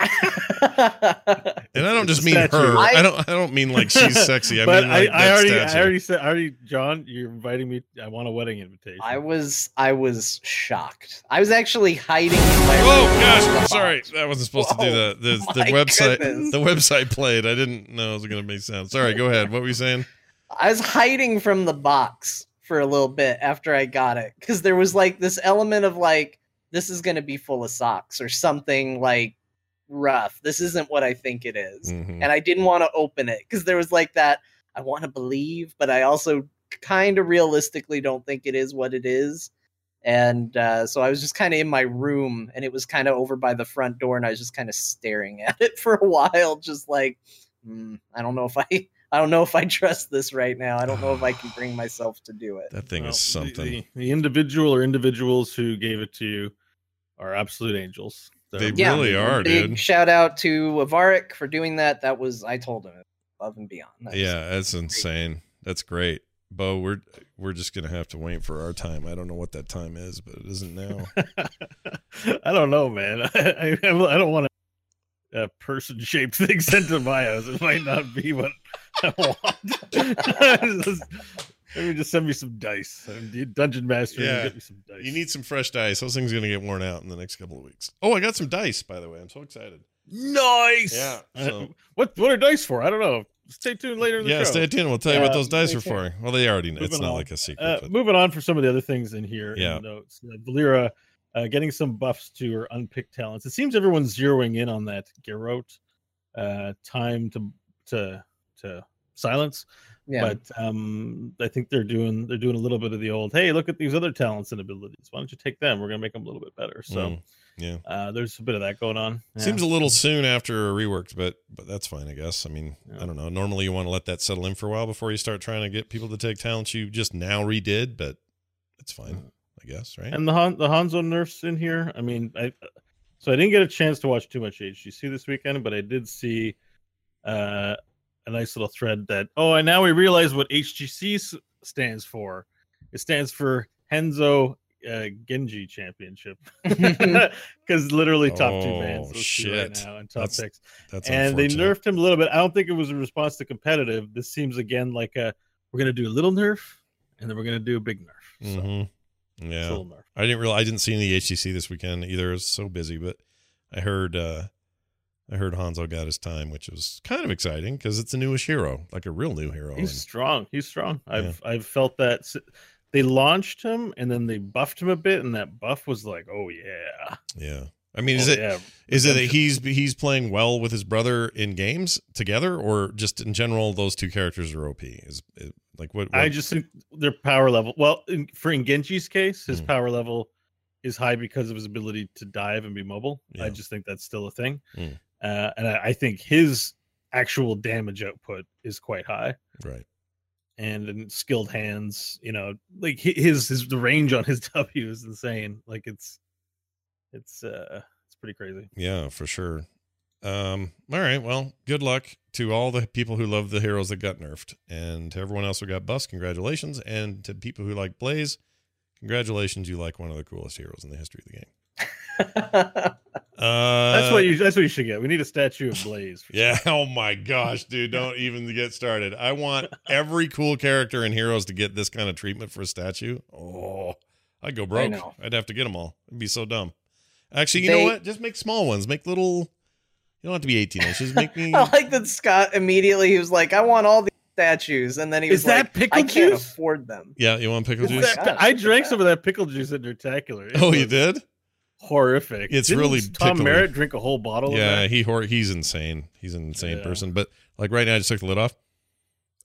and i don't just mean Statue. her I, I- don't i don't mean like she's sexy i mean like I, I already, statue. I already said, I already, John, you're inviting me. I want a wedding invitation. I was I was shocked. I was actually hiding my Oh gosh, in I'm sorry. box. I wasn't supposed to do that. The, the website goodness. the website played. I didn't know it was gonna make sound. Sorry, go ahead. What were you saying? I was hiding from the box for a little bit after I got it because there was like this element of like this is going to be full of socks or something like rough. This isn't what I think it is. Mhm. and I didn't want to open it because there was like that. I want to believe, but I also kind of realistically don't think it is what it is. And uh, so I was just kind of in my room, and it was kind of over by the front door, and I was just kind of staring at it for a while, just like, hmm, I don't know if I, I don't know if I trust this right now. I don't know if I can bring myself to do it. That thing Well, is the- something. The, the individual or individuals who gave it to you are absolute angels. They They're- Yeah. really are, Big dude. shout out to Avarik for doing that. That was I told him above and beyond. That Yeah, that's insane. That's great. Bo, we're we're just gonna have to wait for our time. I don't know what that time is, but it isn't now. I don't know, man. I, I, I don't want a, person shaped thing sent to my house. It might not be what I want. Just- me just send me some dice. Uh, Dungeon Master, Yeah. get me some dice. you need some fresh dice. Those things are gonna get worn out in the next couple of weeks. Oh, I got some dice, by the way. I'm so excited. nice. Yeah, Uh, so- what what are dice for? I don't know. Stay tuned later in the Yeah, show. stay tuned. We'll tell you what Uh, those dice are for. Well, they already know. It's not on. like a secret. Uh, but- moving on for some of the other things in here. Yeah. In notes. Uh, Valeera uh, getting some buffs to her unpicked talents. It seems everyone's zeroing in on that Garrote uh, time to to to silence. Yeah. But um, I think they're doing they're doing a little bit of the old. Hey, look at these other talents and abilities. Why don't you take them? We're gonna make them a little bit better. So Mm, yeah. uh, there's a bit of that going on. Yeah. Seems a little soon after reworked, but but that's fine, I guess. I mean, Yeah. I don't know. Normally, you want to let that settle in for a while before you start trying to get people to take talents you just now redid, but it's fine, I guess, right? And the Han, the Hanzo nerfs in here. I mean, I so I didn't get a chance to watch too much HGC this weekend, but I did see uh, a nice little thread that oh, and now we realize what HGC stands for. It stands for Hanzo uh, Genji Championship because literally top two bands Oh, those two right now and top That's six. That's and they nerfed him a little bit. I don't think it was a response to competitive. This seems again like a we're gonna do a little nerf and then we're gonna do a big nerf. So Mhm. Yeah, nerf. I didn't realize I didn't see any HGC this weekend either. I was so busy, but I heard uh I heard Hanzo got his time, which was kind of exciting because it's a newish hero, like a real new hero. He's and- strong. He's strong. I've I've felt that they launched him and then they buffed him a bit, and that buff was like, oh yeah, yeah. I mean, is Oh, it yeah. Is it that he's he's playing well with his brother in games together, or just in general those two characters are OP? Is it, like what? what I just think their power level. Well, in, for in Genji's case, his Mm. power level is high because of his ability to dive and be mobile. Yeah. I just think that's still a thing, Mm. Uh, and I, I think his actual damage output is quite high. Right. and in skilled hands you know like his his the range on his w is insane like it's it's uh it's pretty crazy Yeah, for sure. Um, all right. Well, good luck to all the people who love the heroes that got nerfed, and to everyone else who got bust. Congratulations, and to people who like Blaze, congratulations. You like one of the coolest heroes in the history of the game. Uh, that's what you that's what you should get we need a statue of blaze for Yeah. Oh my gosh, dude! Don't even get started. I want every cool character in Heroes to get this kind of treatment for a statue. Oh, I'd go broke. I'd have to get them all. It'd be so dumb. Actually, you know what? Just make small ones. Make little. You don't have to be 18 inches. Make me. I like that Scott immediately he was like, I want all the statues, and then he was Is that like, pickle I can't juice? afford them. Yeah, you want pickle Is juice? that- That- i drank some of that pickle juice at Nerdtacular It Oh, you did? Horrific It's Didn't really tom pickly. merritt drink a whole bottle of Yeah, that? he hor- he's insane. He's an insane Yeah. person. But like right now, I just took the lid off.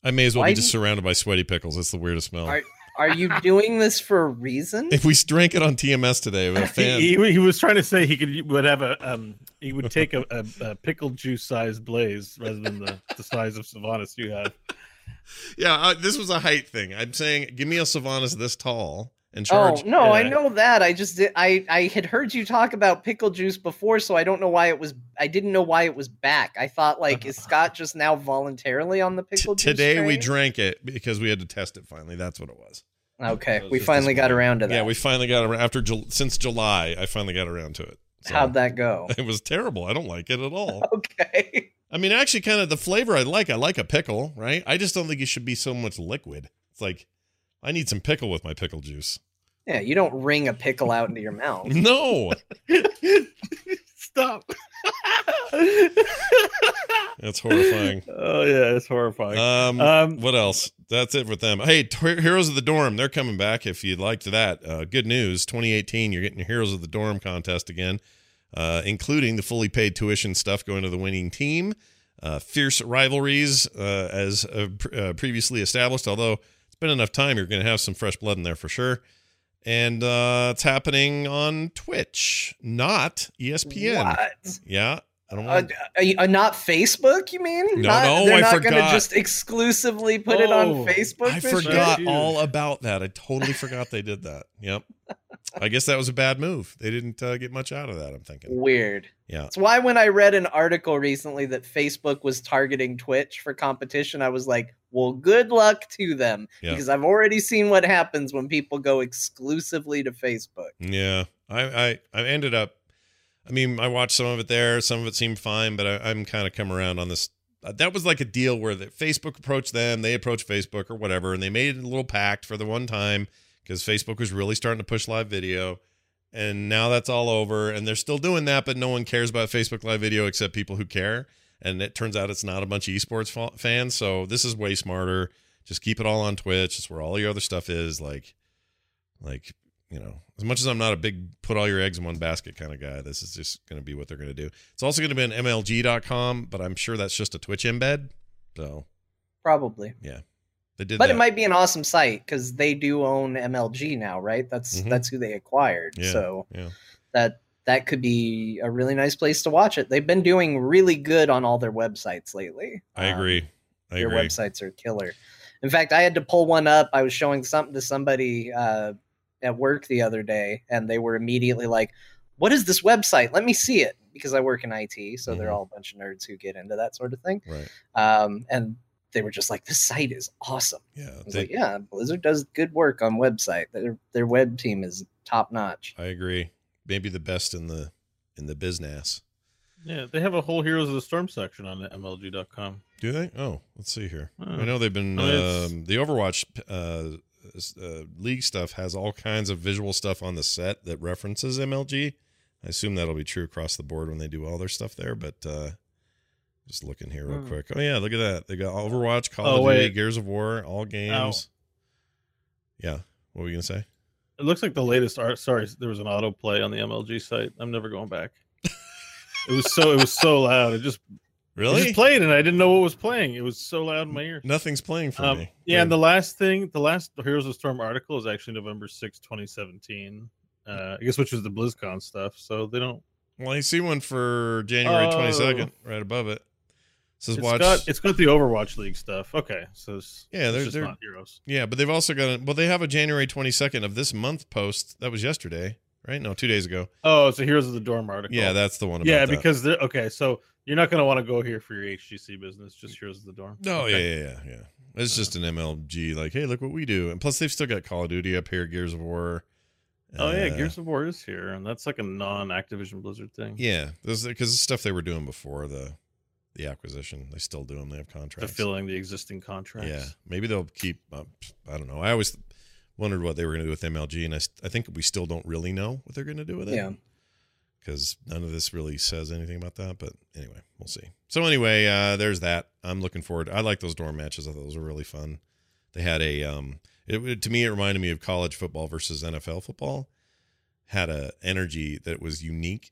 I may as well Why be just you- surrounded by sweaty pickles. That's the weirdest smell. Are are you doing this for a reason? if we drank it on TMS today, with a fan, he, he, he was trying to say he could would have a um he would take a, a, a pickle juice sized blaze rather than the, the size of Sylvanas you have. yeah, uh, this was a height thing. I'm saying, give me a Sylvanas this tall and Oh charge. no, I know that. I just did. I I had heard you talk about pickle juice before, so I don't know why it was. I didn't know why it was back. I thought like, is Scott just now voluntarily on the T- pickle juice? today we drank it because we had to test it. Finally, that's what it was. Okay, It was we finally got around to that. Yeah, we finally got around after Jul- since July. I finally got around to it. So, How'd that go? It was terrible. I don't like it at all. Okay. I mean, actually, kind of the flavor I like. I like a pickle, right? I just don't think it should be so much liquid. It's like I need some pickle with my pickle juice. Yeah, you don't wring a pickle out into your mouth. No, Stop. that's horrifying. oh yeah, it's horrifying. Um, Um, what else? That's it with them. Hey, T- Heroes of the Dorm, they're coming back. If you liked that, uh, good news. 2018, you're getting your Heroes of the Dorm contest again, uh, including the fully paid tuition stuff going to the winning team. Uh, fierce rivalries, uh, as uh, pr- uh, previously established. Although it's been enough time, you're going to have some fresh blood in there for sure. And uh, it's happening on Twitch, not ESPN. What? Yeah, I don't Uh, want. uh, not Facebook? You mean? No, not, no, they're I not going to forgot. just exclusively put it on Oh, Facebook. I this forgot Huge. all about that. I totally forgot they did that. Yep. I guess that was a bad move. They didn't uh, get much out of that. I'm thinking. Weird. Yeah. That's why when I read an article recently that Facebook was targeting Twitch for competition, I was like, well, good luck to them. Yeah. Because I've already seen what happens when people go exclusively to Facebook. Yeah. I I, I ended up. I mean, I watched some of it there. Some of it seemed fine, but I, I'm kind of come around on this. uh, That was like a deal where the Facebook approached them, they approached Facebook or whatever, and they made a little pact for the one time because Facebook was really starting to push live video. And now that's all over, and they're still doing that, but no one cares about Facebook Live Video except people who care. And it turns out it's not a bunch of esports fa- fans, so this is way smarter. Just keep it all on Twitch. It's where all your other stuff is. Like, like you know, as much as I'm not a big put all your eggs in one basket kind of guy, this is just going to be what they're going to do. It's also going to be on MLG.com, but I'm sure that's just a Twitch embed. So Probably. Yeah, they did But that. it might be an awesome site because they do own MLG now, right? That's Mhm. that's who they acquired. Yeah, So yeah. that that could be a really nice place to watch it. They've been doing really good on all their websites lately. I Um, agree. I Their agree. websites are killer. In fact, I had to pull one up. I was showing something to somebody uh, at work the other day, and they were immediately like, "What is this website? Let me see it." Because I work in IT, so they're Mhm. all a bunch of nerds who get into that sort of thing. Right. Um, and they were just like, "This site is awesome." Yeah. I was they- like, "Yeah, Blizzard does good work on website. Their their web team is top notch." I agree. Maybe the best in the in the business. yeah, they have a whole Heroes of the Storm section on MLG.com. Do they? Oh, let's see here. Oh. I know they've been Oh, it's- um, the Overwatch uh, uh, league stuff has all kinds of visual stuff on the set that references MLG. I assume that'll be true across the board when they do all their stuff there. But uh, just looking here real Hmm. quick. Oh yeah, look at that. They got Overwatch, Call Oh, of Duty. Gears of War, all games. Yeah. What were you gonna say? It looks like the latest art. Sorry, there was an autoplay on the MLG site. I'm never going back. it was so it was so loud. It just it Really? just played, and I didn't know what was playing. It was so loud in my ear. Nothing's playing for Um, me. yeah, and the last thing, the last Heroes of Storm article is actually November 6, 2017. Uh, I guess which was the BlizzCon stuff. So they don't. well, I see one for January Oh. twenty second, right above it. Says It's watch. got it's got the Overwatch League stuff. Okay, so it's, Yeah, they're- just they're- not Heroes. yeah, but they've also got. A, well, they have a January twenty second of this month post. That was yesterday, right? No, two days ago. Oh, it's a Heroes of the Dorm article. Yeah, that's the one. About yeah, that. because they're okay. So you're not going to want to go here for your HGC business. Just Heroes of the Dorm. No, Okay. yeah, yeah, yeah, yeah. It's just an MLG. Like, hey, look what we do. And plus, they've still got Call of Duty up here, Gears of War. Oh yeah, Uh, Gears of War is here, and that's like a non-Activision Blizzard thing. Yeah, because the stuff they were doing before the the acquisition, they still do them. They have contracts. fulfilling the existing contracts. Yeah, maybe they'll keep. Uh, I don't know. I always wondered what they were going to do with MLG, and I, I think we still don't really know what they're going to do with it. Yeah. because none of this really says anything about that. But anyway, we'll see. So anyway, uh, there's that. I'm looking forward. I like those dorm matches. I thought those were really fun. They had a um, it it- to me it reminded me of college football versus NFL football. Had a energy that was unique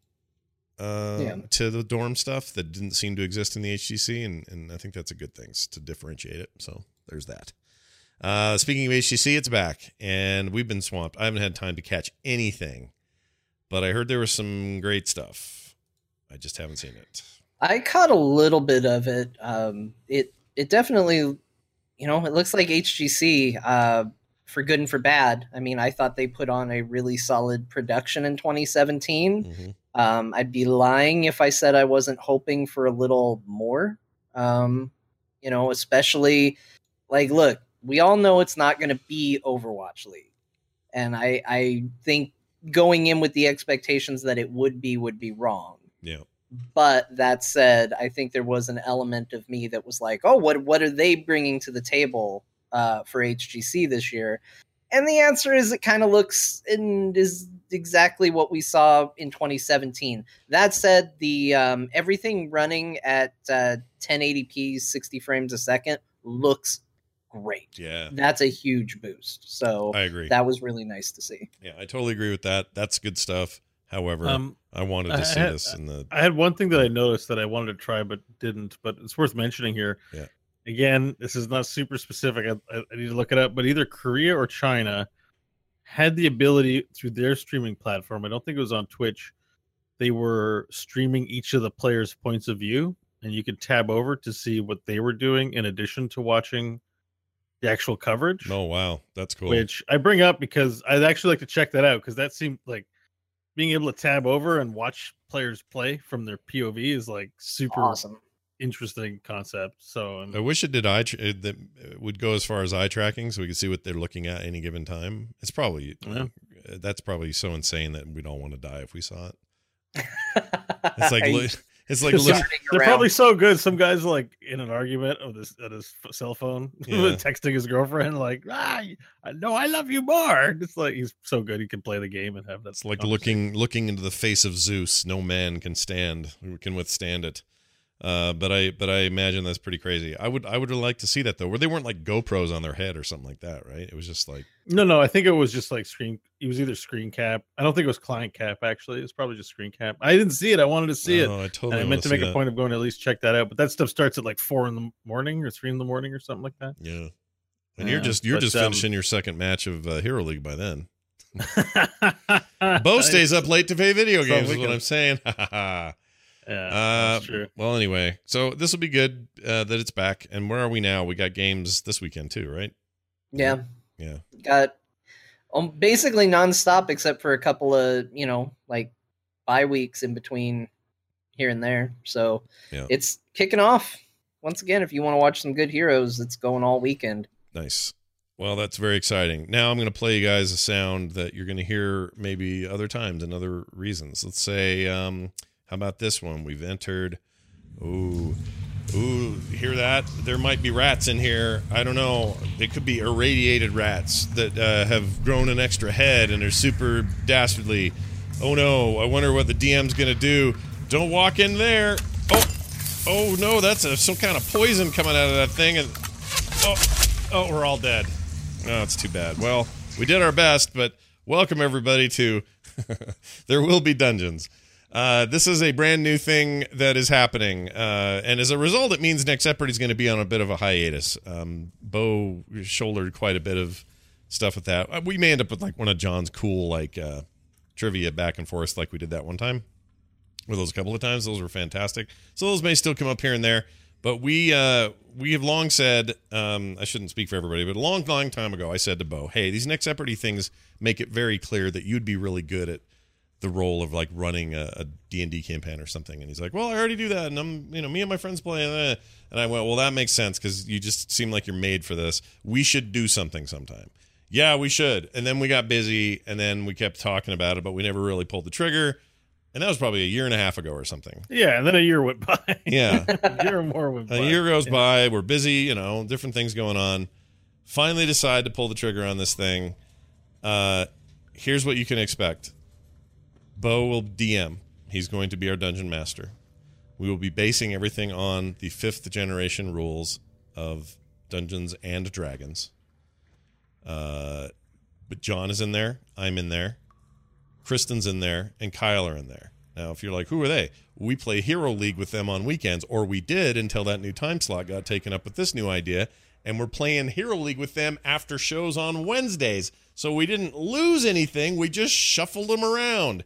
uh, Yeah. to the dorm stuff that didn't seem to exist in the HGC, and and I think that's a good thing to differentiate it. So there's that. Uh, speaking of HGC, it's back, and we've been swamped. I haven't had time to catch anything, but I heard there was some great stuff. I just haven't seen it. I caught a little bit of it. Um, it it definitely, you know, it looks like HGC uh, for good and for bad. I mean, I thought they put on a really solid production in 2017. Mhm. Um, I'd be lying if I said I wasn't hoping for a little more. Um, you know, especially like, look, we all know it's not going to be Overwatch League, and I I think going in with the expectations that it would be would be wrong. Yeah. But that said, I think there was an element of me that was like, "Oh, what what are they bringing to the table uh, for HGC this year?" And the answer is, it kind of looks and is exactly what we saw in 2017. That said, the um, everything running at uh, 1080p, 60 frames a second looks great. Yeah, That's a huge boost. So I agree. that was really nice to see. yeah, I totally agree with that. That's good stuff. However, Um, I wanted I to see had- this in the. I had one thing that I noticed that I wanted to try but didn't, but it's worth mentioning here. Yeah. Again, this is not super specific. I, I, I need to look it up, but either Korea or China had the ability through their streaming platform. I don't think it was on Twitch. They were streaming each of the players' points of view, and you could tab over to see what they were doing in addition to watching the actual coverage. Oh wow, that's cool. Which I bring up because I'd actually like to check that out because that seemed like being able to tab over and watch players play from their POV is like super Awesome. Interesting concept. So I and wish it did eye tra- that would go as far as eye tracking, so we could see what they're looking at any given time. It's probably Yeah. uh, that's probably so insane that we'd all want to die if we saw it. It's like li- it's like Because they're probably so good. Some guys like in an argument of this at his f- cell phone, Yeah. texting his girlfriend like, "Ah, I know I love you more." It's like he's so good he can play the game and have that. It's like looking looking into the face of Zeus. No man can stand who can withstand it. Uh, but I but I imagine that's pretty crazy. I would I would like to see that though, where they weren't like GoPros on their head or something like that, right? It was just like No, no, I think it was just like screen. It was either screen cap. I don't think it was client cap. Actually, it's probably just screen cap. I didn't see it. I wanted to see it. oh, I And totally I wanna meant to see make a point of going to at least check that out. But that stuff starts at like four in the morning or three in the morning or something like that. Yeah, and you're just you're but, just um, finishing your second match of uh, Hero League by then. Bo stays up late to play video games. Is what I'm saying. uh, Yeah, that's true. well, anyway, so this will be good uh, that it's back. And where are we now? We got games this weekend too, right? Yeah. Yeah. Got um, basically nonstop except for a couple of, you know, like bye weeks in between here and there. So Yeah. it's kicking off. Once again, if you want to watch some good heroes, it's going all weekend. Nice. Well, that's very exciting. Now I'm going to play you guys a sound that you're going to hear maybe other times and other reasons. Let's say, um, how about this one? We've entered. Ooh, ooh, hear that? There might be rats in here. I don't know. It could be irradiated rats that uh, have grown an extra head and are super dastardly. Oh no! I wonder what the DM's to do. Don't walk in there. Oh, oh no! That's a, some kind of poison coming out of that thing. And oh, oh, we're all dead. Oh, it's too bad. Well, we did our best, but welcome everybody to There Will Be Dungeons. Uh, this is a brand new thing that is happening, uh, and as a result, it means Next Separate is going to be on a bit of a hiatus. Um, Bo shouldered quite a bit of stuff with that. Uh, We may end up with like one of John's cool like uh, trivia back and forth, like we did that one time with those a couple of times. Those were fantastic. So those may still come up here and there. But we uh, we have long said, um, I shouldn't speak for everybody, but a long, long time ago, I said to Bo, "Hey, these next Jeopardy things make it very clear that you'd be really good at the role of like running a, a D&D campaign or something." And he's like, "Well, I already do that, and I'm, you know, me and my friends play." Uh. And I went, "Well, that makes sense because you just seem like you're made for this. We should do something sometime." Yeah, we should. And then we got busy, and then we kept talking about it, but we never really pulled the trigger. And that was probably a year and a half ago or something. Yeah, and then a year went by. Yeah. a year or more went by. A year goes by. We're busy, you know, different things going on. Finally, decide to pull the trigger on this thing. Uh, here's what you can expect Bo will DM. He's going to be our dungeon master. We will be basing everything on the fifth generation rules of Dungeons and Dragons. Uh, but John is in there. I'm in there. Kristen's in there, and Kyle are in there. Now, if you're like, who are they? We play Hero League with them on weekends, or we did until that new time slot got taken up with this new idea. And we're playing Hero League with them after shows on Wednesdays. So we didn't lose anything, we just shuffled them around.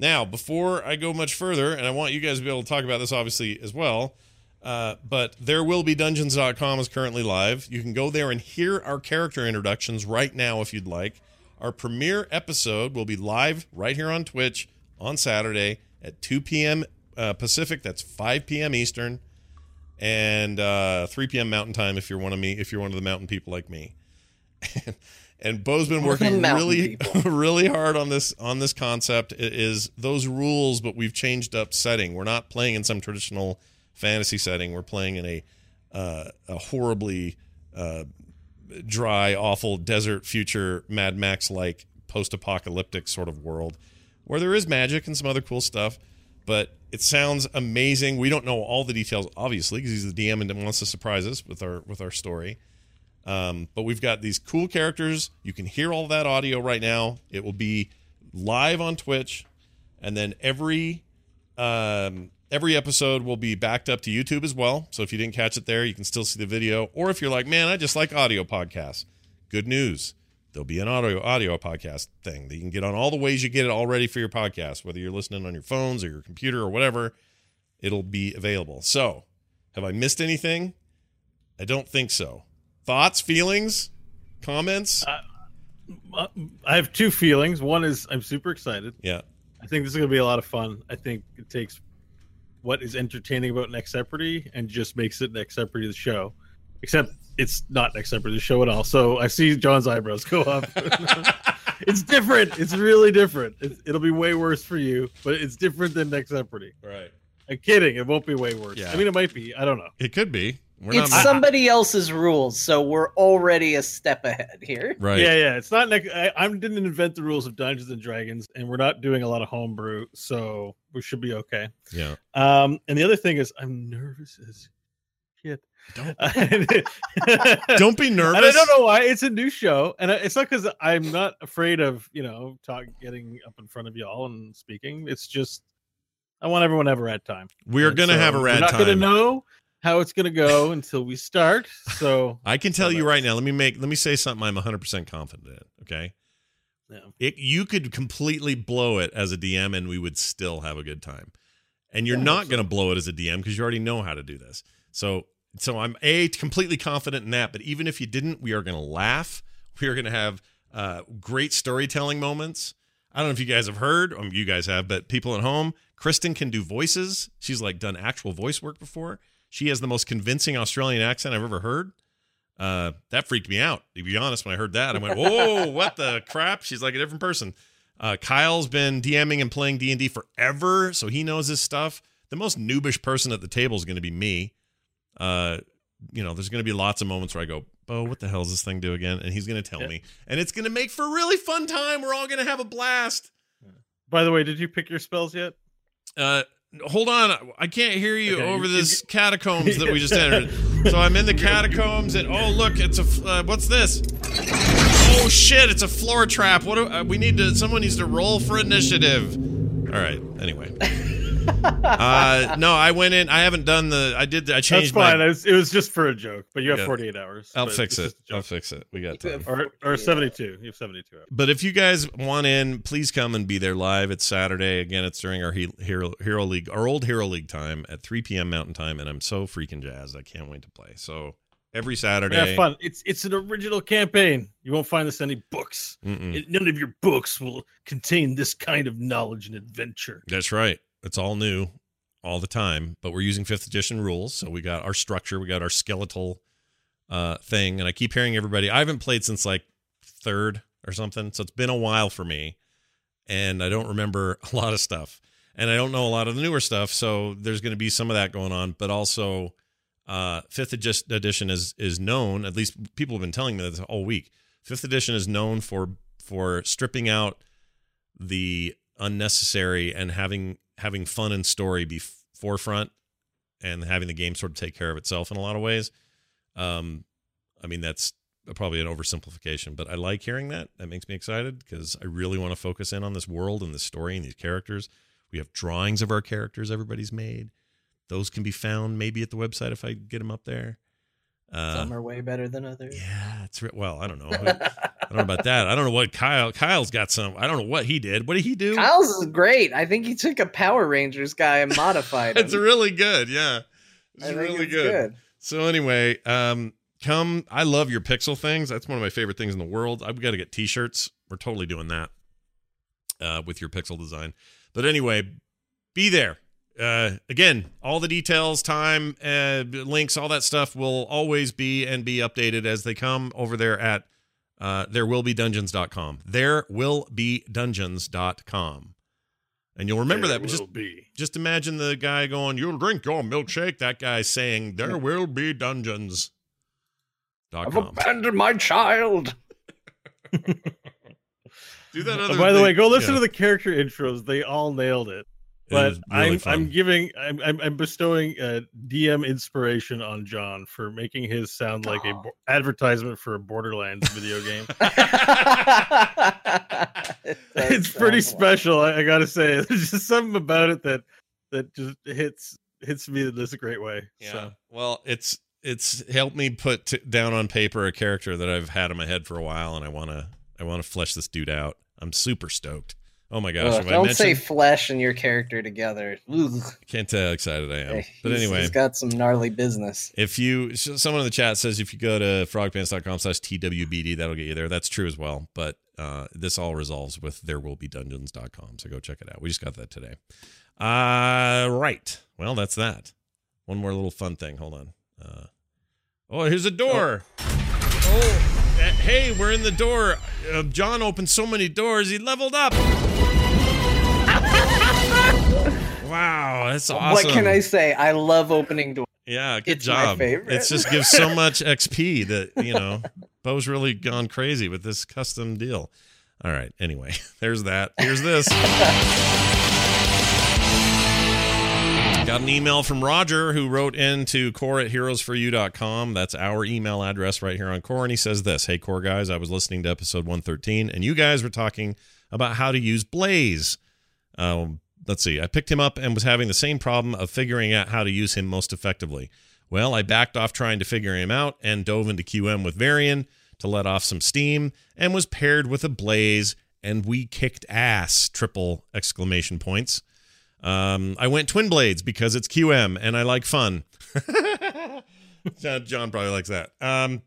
Now, before I go much further, and I want you guys to be able to talk about this obviously as well, uh, but there will be dungeons.com is currently live. You can go there and hear our character introductions right now if you'd like. Our premiere episode will be live right here on Twitch on Saturday at 2 p.m. Uh, Pacific. That's 5 p.m. Eastern, and uh, 3 p.m. Mountain Time if you're one of me. If you're one of the mountain people like me. and Bo's been working really, really hard on this on this concept. It is those rules, but we've changed up setting. We're not playing in some traditional fantasy setting. We're playing in a uh, a horribly uh, dry, awful desert future Mad Max like post apocalyptic sort of world where there is magic and some other cool stuff. But it sounds amazing. We don't know all the details, obviously, because he's the DM and wants to surprise us with our with our story. Um, but we've got these cool characters. You can hear all that audio right now. It will be live on Twitch, and then every um, every episode will be backed up to YouTube as well. So if you didn't catch it there, you can still see the video. Or if you're like, man, I just like audio podcasts. Good news. There'll be an audio audio podcast thing that you can get on all the ways you get it all ready for your podcast, whether you're listening on your phones or your computer or whatever. It'll be available. So, have I missed anything? I don't think so. Thoughts, feelings, comments? Uh, I have two feelings. One is I'm super excited. yeah. I think this is going to be a lot of fun. I think it takes what is entertaining about Next Jeopardy and just makes it Next Jeopardy the show. Except it's not Next Jeopardy the show at all. So I see John's eyebrows go up. it's different. It's really different. It's, it'll be way worse for you, but it's different than Next Jeopardy. Right. I'm kidding. It won't be way worse. Yeah. I mean, it might be. I don't know. It could be. We're it's not somebody else's rules, so we're already a step ahead here. right. Yeah, yeah. It's not. Next, I, I didn't invent the rules of Dungeons and Dragons, and we're not doing a lot of homebrew, so we should be okay. Yeah. Um, and the other thing is, I'm nervous as shit. Don't- don't Don't be nervous. And I don't know why. It's a new show, and it's not because I'm not afraid of you know talk getting up in front of y'all and speaking. It's just I want everyone to have a rad time. We are gonna so have a we're rad not gonna know how it's gonna go until we start. So I can tell you right now. Let me make. Let me say something. I'm 100 percent confident in. Okay. yeah. It, you could completely blow it as a DM, and we would still have a good time. And you're Yeah, not going to blow it as a DM because you already know how to do this. So, so I'm a completely confident in that. But even if you didn't, we are going to laugh. We are going to have uh, great storytelling moments. I don't know if you guys have heard, um, you guys have, but people at home, Kristen can do voices. She's like done actual voice work before. She has the most convincing Australian accent I've ever heard. Uh, that freaked me out. To be honest, when I heard that, I went, "Whoa, what the crap?" She's like a different person. Uh, Kyle's been DMing and playing D and D forever, so he knows his stuff. The most noobish person at the table is going to be me. Uh, you know, there's going to be lots of moments where I go, "Bo, what the hell does this thing do again?" And he's going to tell Yeah. me, and it's going to make for a really fun time. We're all going to have a blast. By the way, did you pick your spells yet? Uh, hold on, I can't hear you Okay, over you- this catacombs that we just entered. So I'm in the catacombs, and oh look, it's a uh, what's this? Oh shit, it's a floor trap. What do uh, we need to? Someone needs to roll for initiative. All right. Anyway, uh, no, I went in. I haven't done the. I did. I That's changed fine. my. It was, it was just for a joke, but you have Yeah. 48 hours. I'll fix it. just a I'll fix it. We got You time. Or, or 72. You have 72 hours. But if you guys want in, please come and be there live. It's Saturday. Again, it's during our Hero Hero League, our old Hero League time at 3 p.m. Mountain Time, and I'm so freaking jazzed. I can't wait to play. So every Saturday. Have fun. It's it's an original campaign. You won't find this in any books. It- none of your books will contain this kind of knowledge and adventure. That's right. It's all new all the time, but we're using fifth edition rules. So we got our structure, we got our skeletal uh, thing, and I keep hearing everybody. I haven't played since like third or something, so it's been a while for me, and I don't remember a lot of stuff, and I don't know a lot of the newer stuff. So there's going to be some of that going on, but also uh, fifth edi- edition is is known. At least people have been telling me this all week. Fifth edition is known for for stripping out the unnecessary and having having fun and story be forefront and having the game sort of take care of itself in a lot of ways. Um i mean that's probably an oversimplification but i like hearing that. That makes me excited because i really want to focus in on this world and this story and these characters. We have drawings of our characters everybody's made. Those can be found maybe at the website if i get them up there. Uh, Some are way better than others. yeah it's re- well i don't know don't know about that i don't know what kyle kyle's got some i don't know what he did what did he do Kyle's is great. I think he took a Power Rangers guy and modified it. it's really good. Yeah, it's really it's good. So anyway, um, come. I love your pixel things. That's one of my favorite things in the world. I've got to get T-shirts. We're totally doing that uh, with your pixel design. But anyway, be there. Uh, again, all the details, time, uh, links, all that stuff will always be and be updated as they come over there at uh, there will be dungeons.com. There will be dungeons.com. And you'll remember There that. but just will be. just imagine the guy going, "You'll drink your milkshake." That guy saying, "There will be dungeons." Dot I've com. abandoned my child. Do that Oh, other. by the thing- way, go listen yeah. to the character intros. They all nailed it. It But really I'm fun. I'm giving I'm, I'm I'm bestowing uh, DM inspiration on John for making his sound like a bo- advertisement for a Borderlands video game. it's pretty special. I, I gotta say, there's just something about it that that just hits hits me in this great way. Yeah. So Well, it's it's helped me put t- down on paper a character that I've had in my head for a while, and I want to I want to flesh this dude out. I'm super stoked. Oh my gosh! Ugh, don't mentioned? say flesh and your character together. Ugh. Can't tell how excited I am. But He's- anyway, he's got some gnarly business. If you, someone in the chat says if you go to frogpants.com slash TWBD, that'll get you there. That's true as well. But uh, this all resolves with there will be dungeons.com. So go check it out. We just got that today. Uh, right. Well, that's that. One more little fun thing. Hold on. Uh, oh, here's a door. Oh, uh, hey, we're in the door. Uh, John opened so many doors. He leveled up. wow, that's awesome. What can I say? I love opening doors. Yeah, good It's my job. favorite. It just gives so much XP that, you know, Bo's really gone crazy with this custom deal. All right. Anyway, there's that. Here's this. Got an email from Roger who wrote into core at heroesforyou.com. That's our email address right here on core. And he says this Hey, core guys, I was listening to episode 113, and you guys were talking about how to use Blaze. Um, let's see. I picked him up and was having the same problem of figuring out how to use him most effectively. Well, I backed off trying to figure him out and dove into QM with Varian to let off some steam and was paired with a Blaze, and we kicked ass! Triple exclamation points. Um, I went twin blades because it's QM and I like fun. John, probably likes that. Um,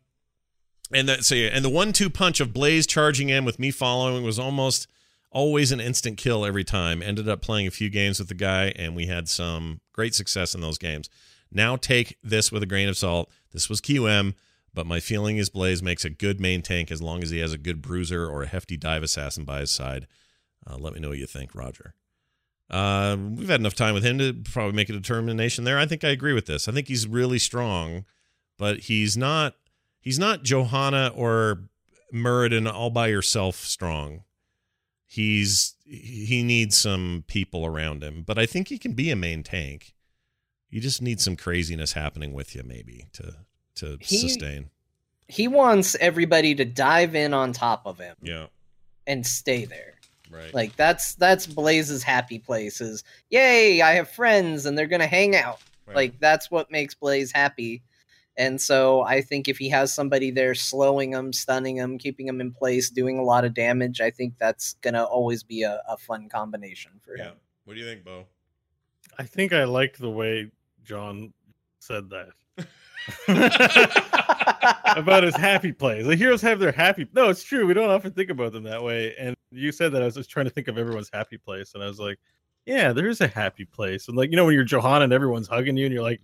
and that so yeah, and the one-two punch of Blaze charging in with me following was almost always an instant kill every time. Ended up playing a few games with the guy, and we had some great success in those games. Now take this with a grain of salt. This was QM, but my feeling is Blaze makes a good main tank as long as he has a good bruiser or a hefty dive assassin by his side. Uh, let me know what you think, Roger. Uh, we've had enough time with him to probably make a determination there. I think I agree with this. I think he's really strong, but he's not he's not Johanna or Muradin all by yourself strong. He's he needs some people around him, but I think he can be a main tank. You just need some craziness happening with you, maybe to to He- sustain. He wants everybody to dive in on top of him Yeah, and stay there. Right. Like that's that's Blaze's happy place is yay, I have friends and they're gonna hang out. Right. Like that's what makes Blaze happy. And so I think if he has somebody there slowing him, stunning him, keeping him in place, doing a lot of damage, I think that's gonna always be a, a fun combination for yeah. him. What do you think, Bo? I think I liked the way John said that about his happy plays. The heroes have their happy. No, it's true. We don't often think about them that way. And you said that I was just trying to think of everyone's happy place, and I was like, yeah, there is a happy place. And like you know when you're Johanna and everyone's hugging you, and you're like,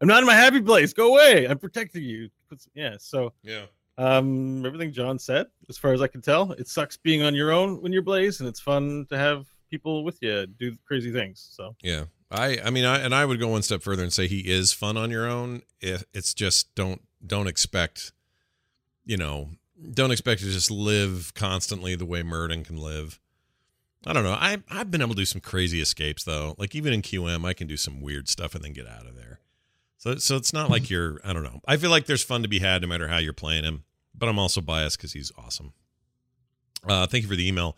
I'm not in my happy place. Go away. I'm protecting you. Yeah. So Yeah. um, everything John said, as far as I can tell, it sucks being on your own when you're Blaze, and it's fun to have people with you do crazy things. So Yeah. I I mean I and I would go one step further and say he is fun on your own. If it's just don't don't expect you know, don't expect to just live constantly the way Muradin can live. I don't know. I I've been able to do some crazy escapes though. Like even in QM I can do some weird stuff and then get out of there. So so it's not like you're I don't know. I feel like there's fun to be had no matter how you're playing him, but I'm also biased cuz he's awesome. Uh thank you for the email.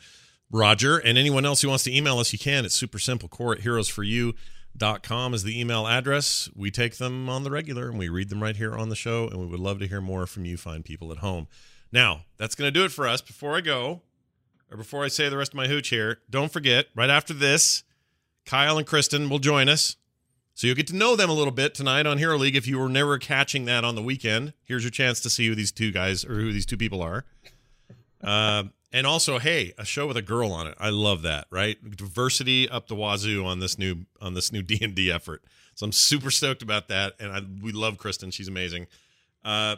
Roger, and anyone else who wants to email us, you can. It's super simple. Core at heroesforyou.com is the email address. We take them on the regular and we read them right here on the show, and we would love to hear more from you fine people at home. Now, that's going to do it for us. Before I go, or before I say the rest of my hooch here, don't forget, right after this, Kyle and Kristen will join us. So you'll get to know them a little bit tonight on Hero League if you were never catching that on the weekend. Here's your chance to see who these two guys or who these two people are. Uh, and also, hey, a show with a girl on it. I love that. Right, diversity up the wazoo on this new on this new D and D effort. So I'm super stoked about that, and I we love Kristen. She's amazing. Uh,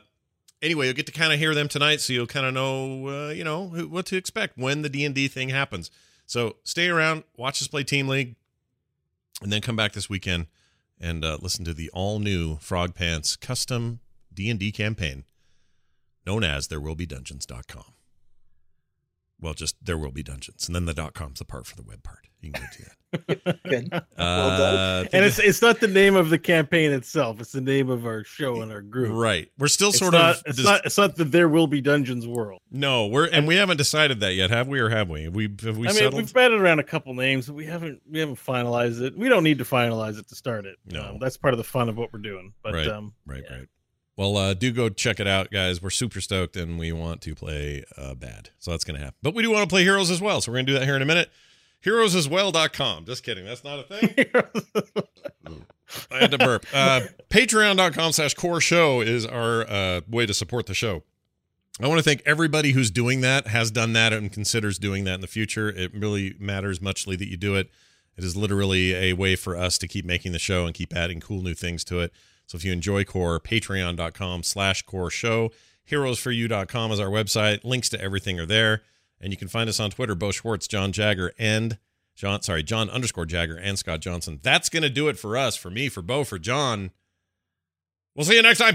anyway, you'll get to kind of hear them tonight, so you'll kind of know, uh, you know, what to expect when the D and D thing happens. So stay around, watch us play Team League, and then come back this weekend and uh, listen to the all new Frog Pants custom D and D campaign, known as There Will Be Dungeons.com. Well, just there will be dungeons, and then the dot com's the part for the web part. You can go to that. Good. Uh, done. and it's it's not the name of the campaign itself; it's the name of our show and our group. right. We're still It's sort not, of It's dis- not. It's not the There Will Be Dungeons world. no. We're and we haven't decided that yet, have we, or have we? Have we have we I mean, settled? we've batted around a couple names, but we haven't we haven't finalized it. We don't need to finalize it to start it. No. Um, that's part of the fun of what we're doing. But Right. um, Right, Yeah. right. Well, uh, do go check it out, guys. We're super stoked and we want to play uh, bad. So that's going to happen. But we do want to play Heroes as well. So we're going to do that here in a minute. Heroesaswell.com. Just kidding. That's not a thing. I had to burp. Uh, Patreon.com slash core show is our uh, way to support the show. I want to thank everybody who's doing that, has done that, and considers doing that in the future. It really matters muchly that you do it. It is literally a way for us to keep making the show and keep adding cool new things to it. So if you enjoy core, patreon.com slash core show. Heroesforyou.com is our website. Links to everything are there. And you can find us on Twitter, Bo Schwartz, John Jagger, and John, sorry, John underscore Jagger and Scott Johnson. That's going to do it for us, for me, for Bo, for John. We'll see you next time.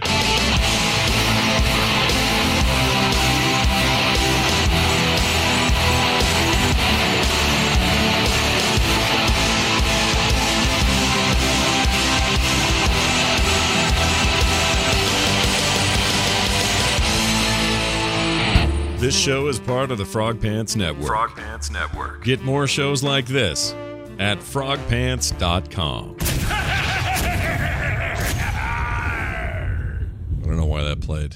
This show is part of the Frog Pants Network. Frog Pants Network. Get more shows like this at frogpants.com. I don't know why that played.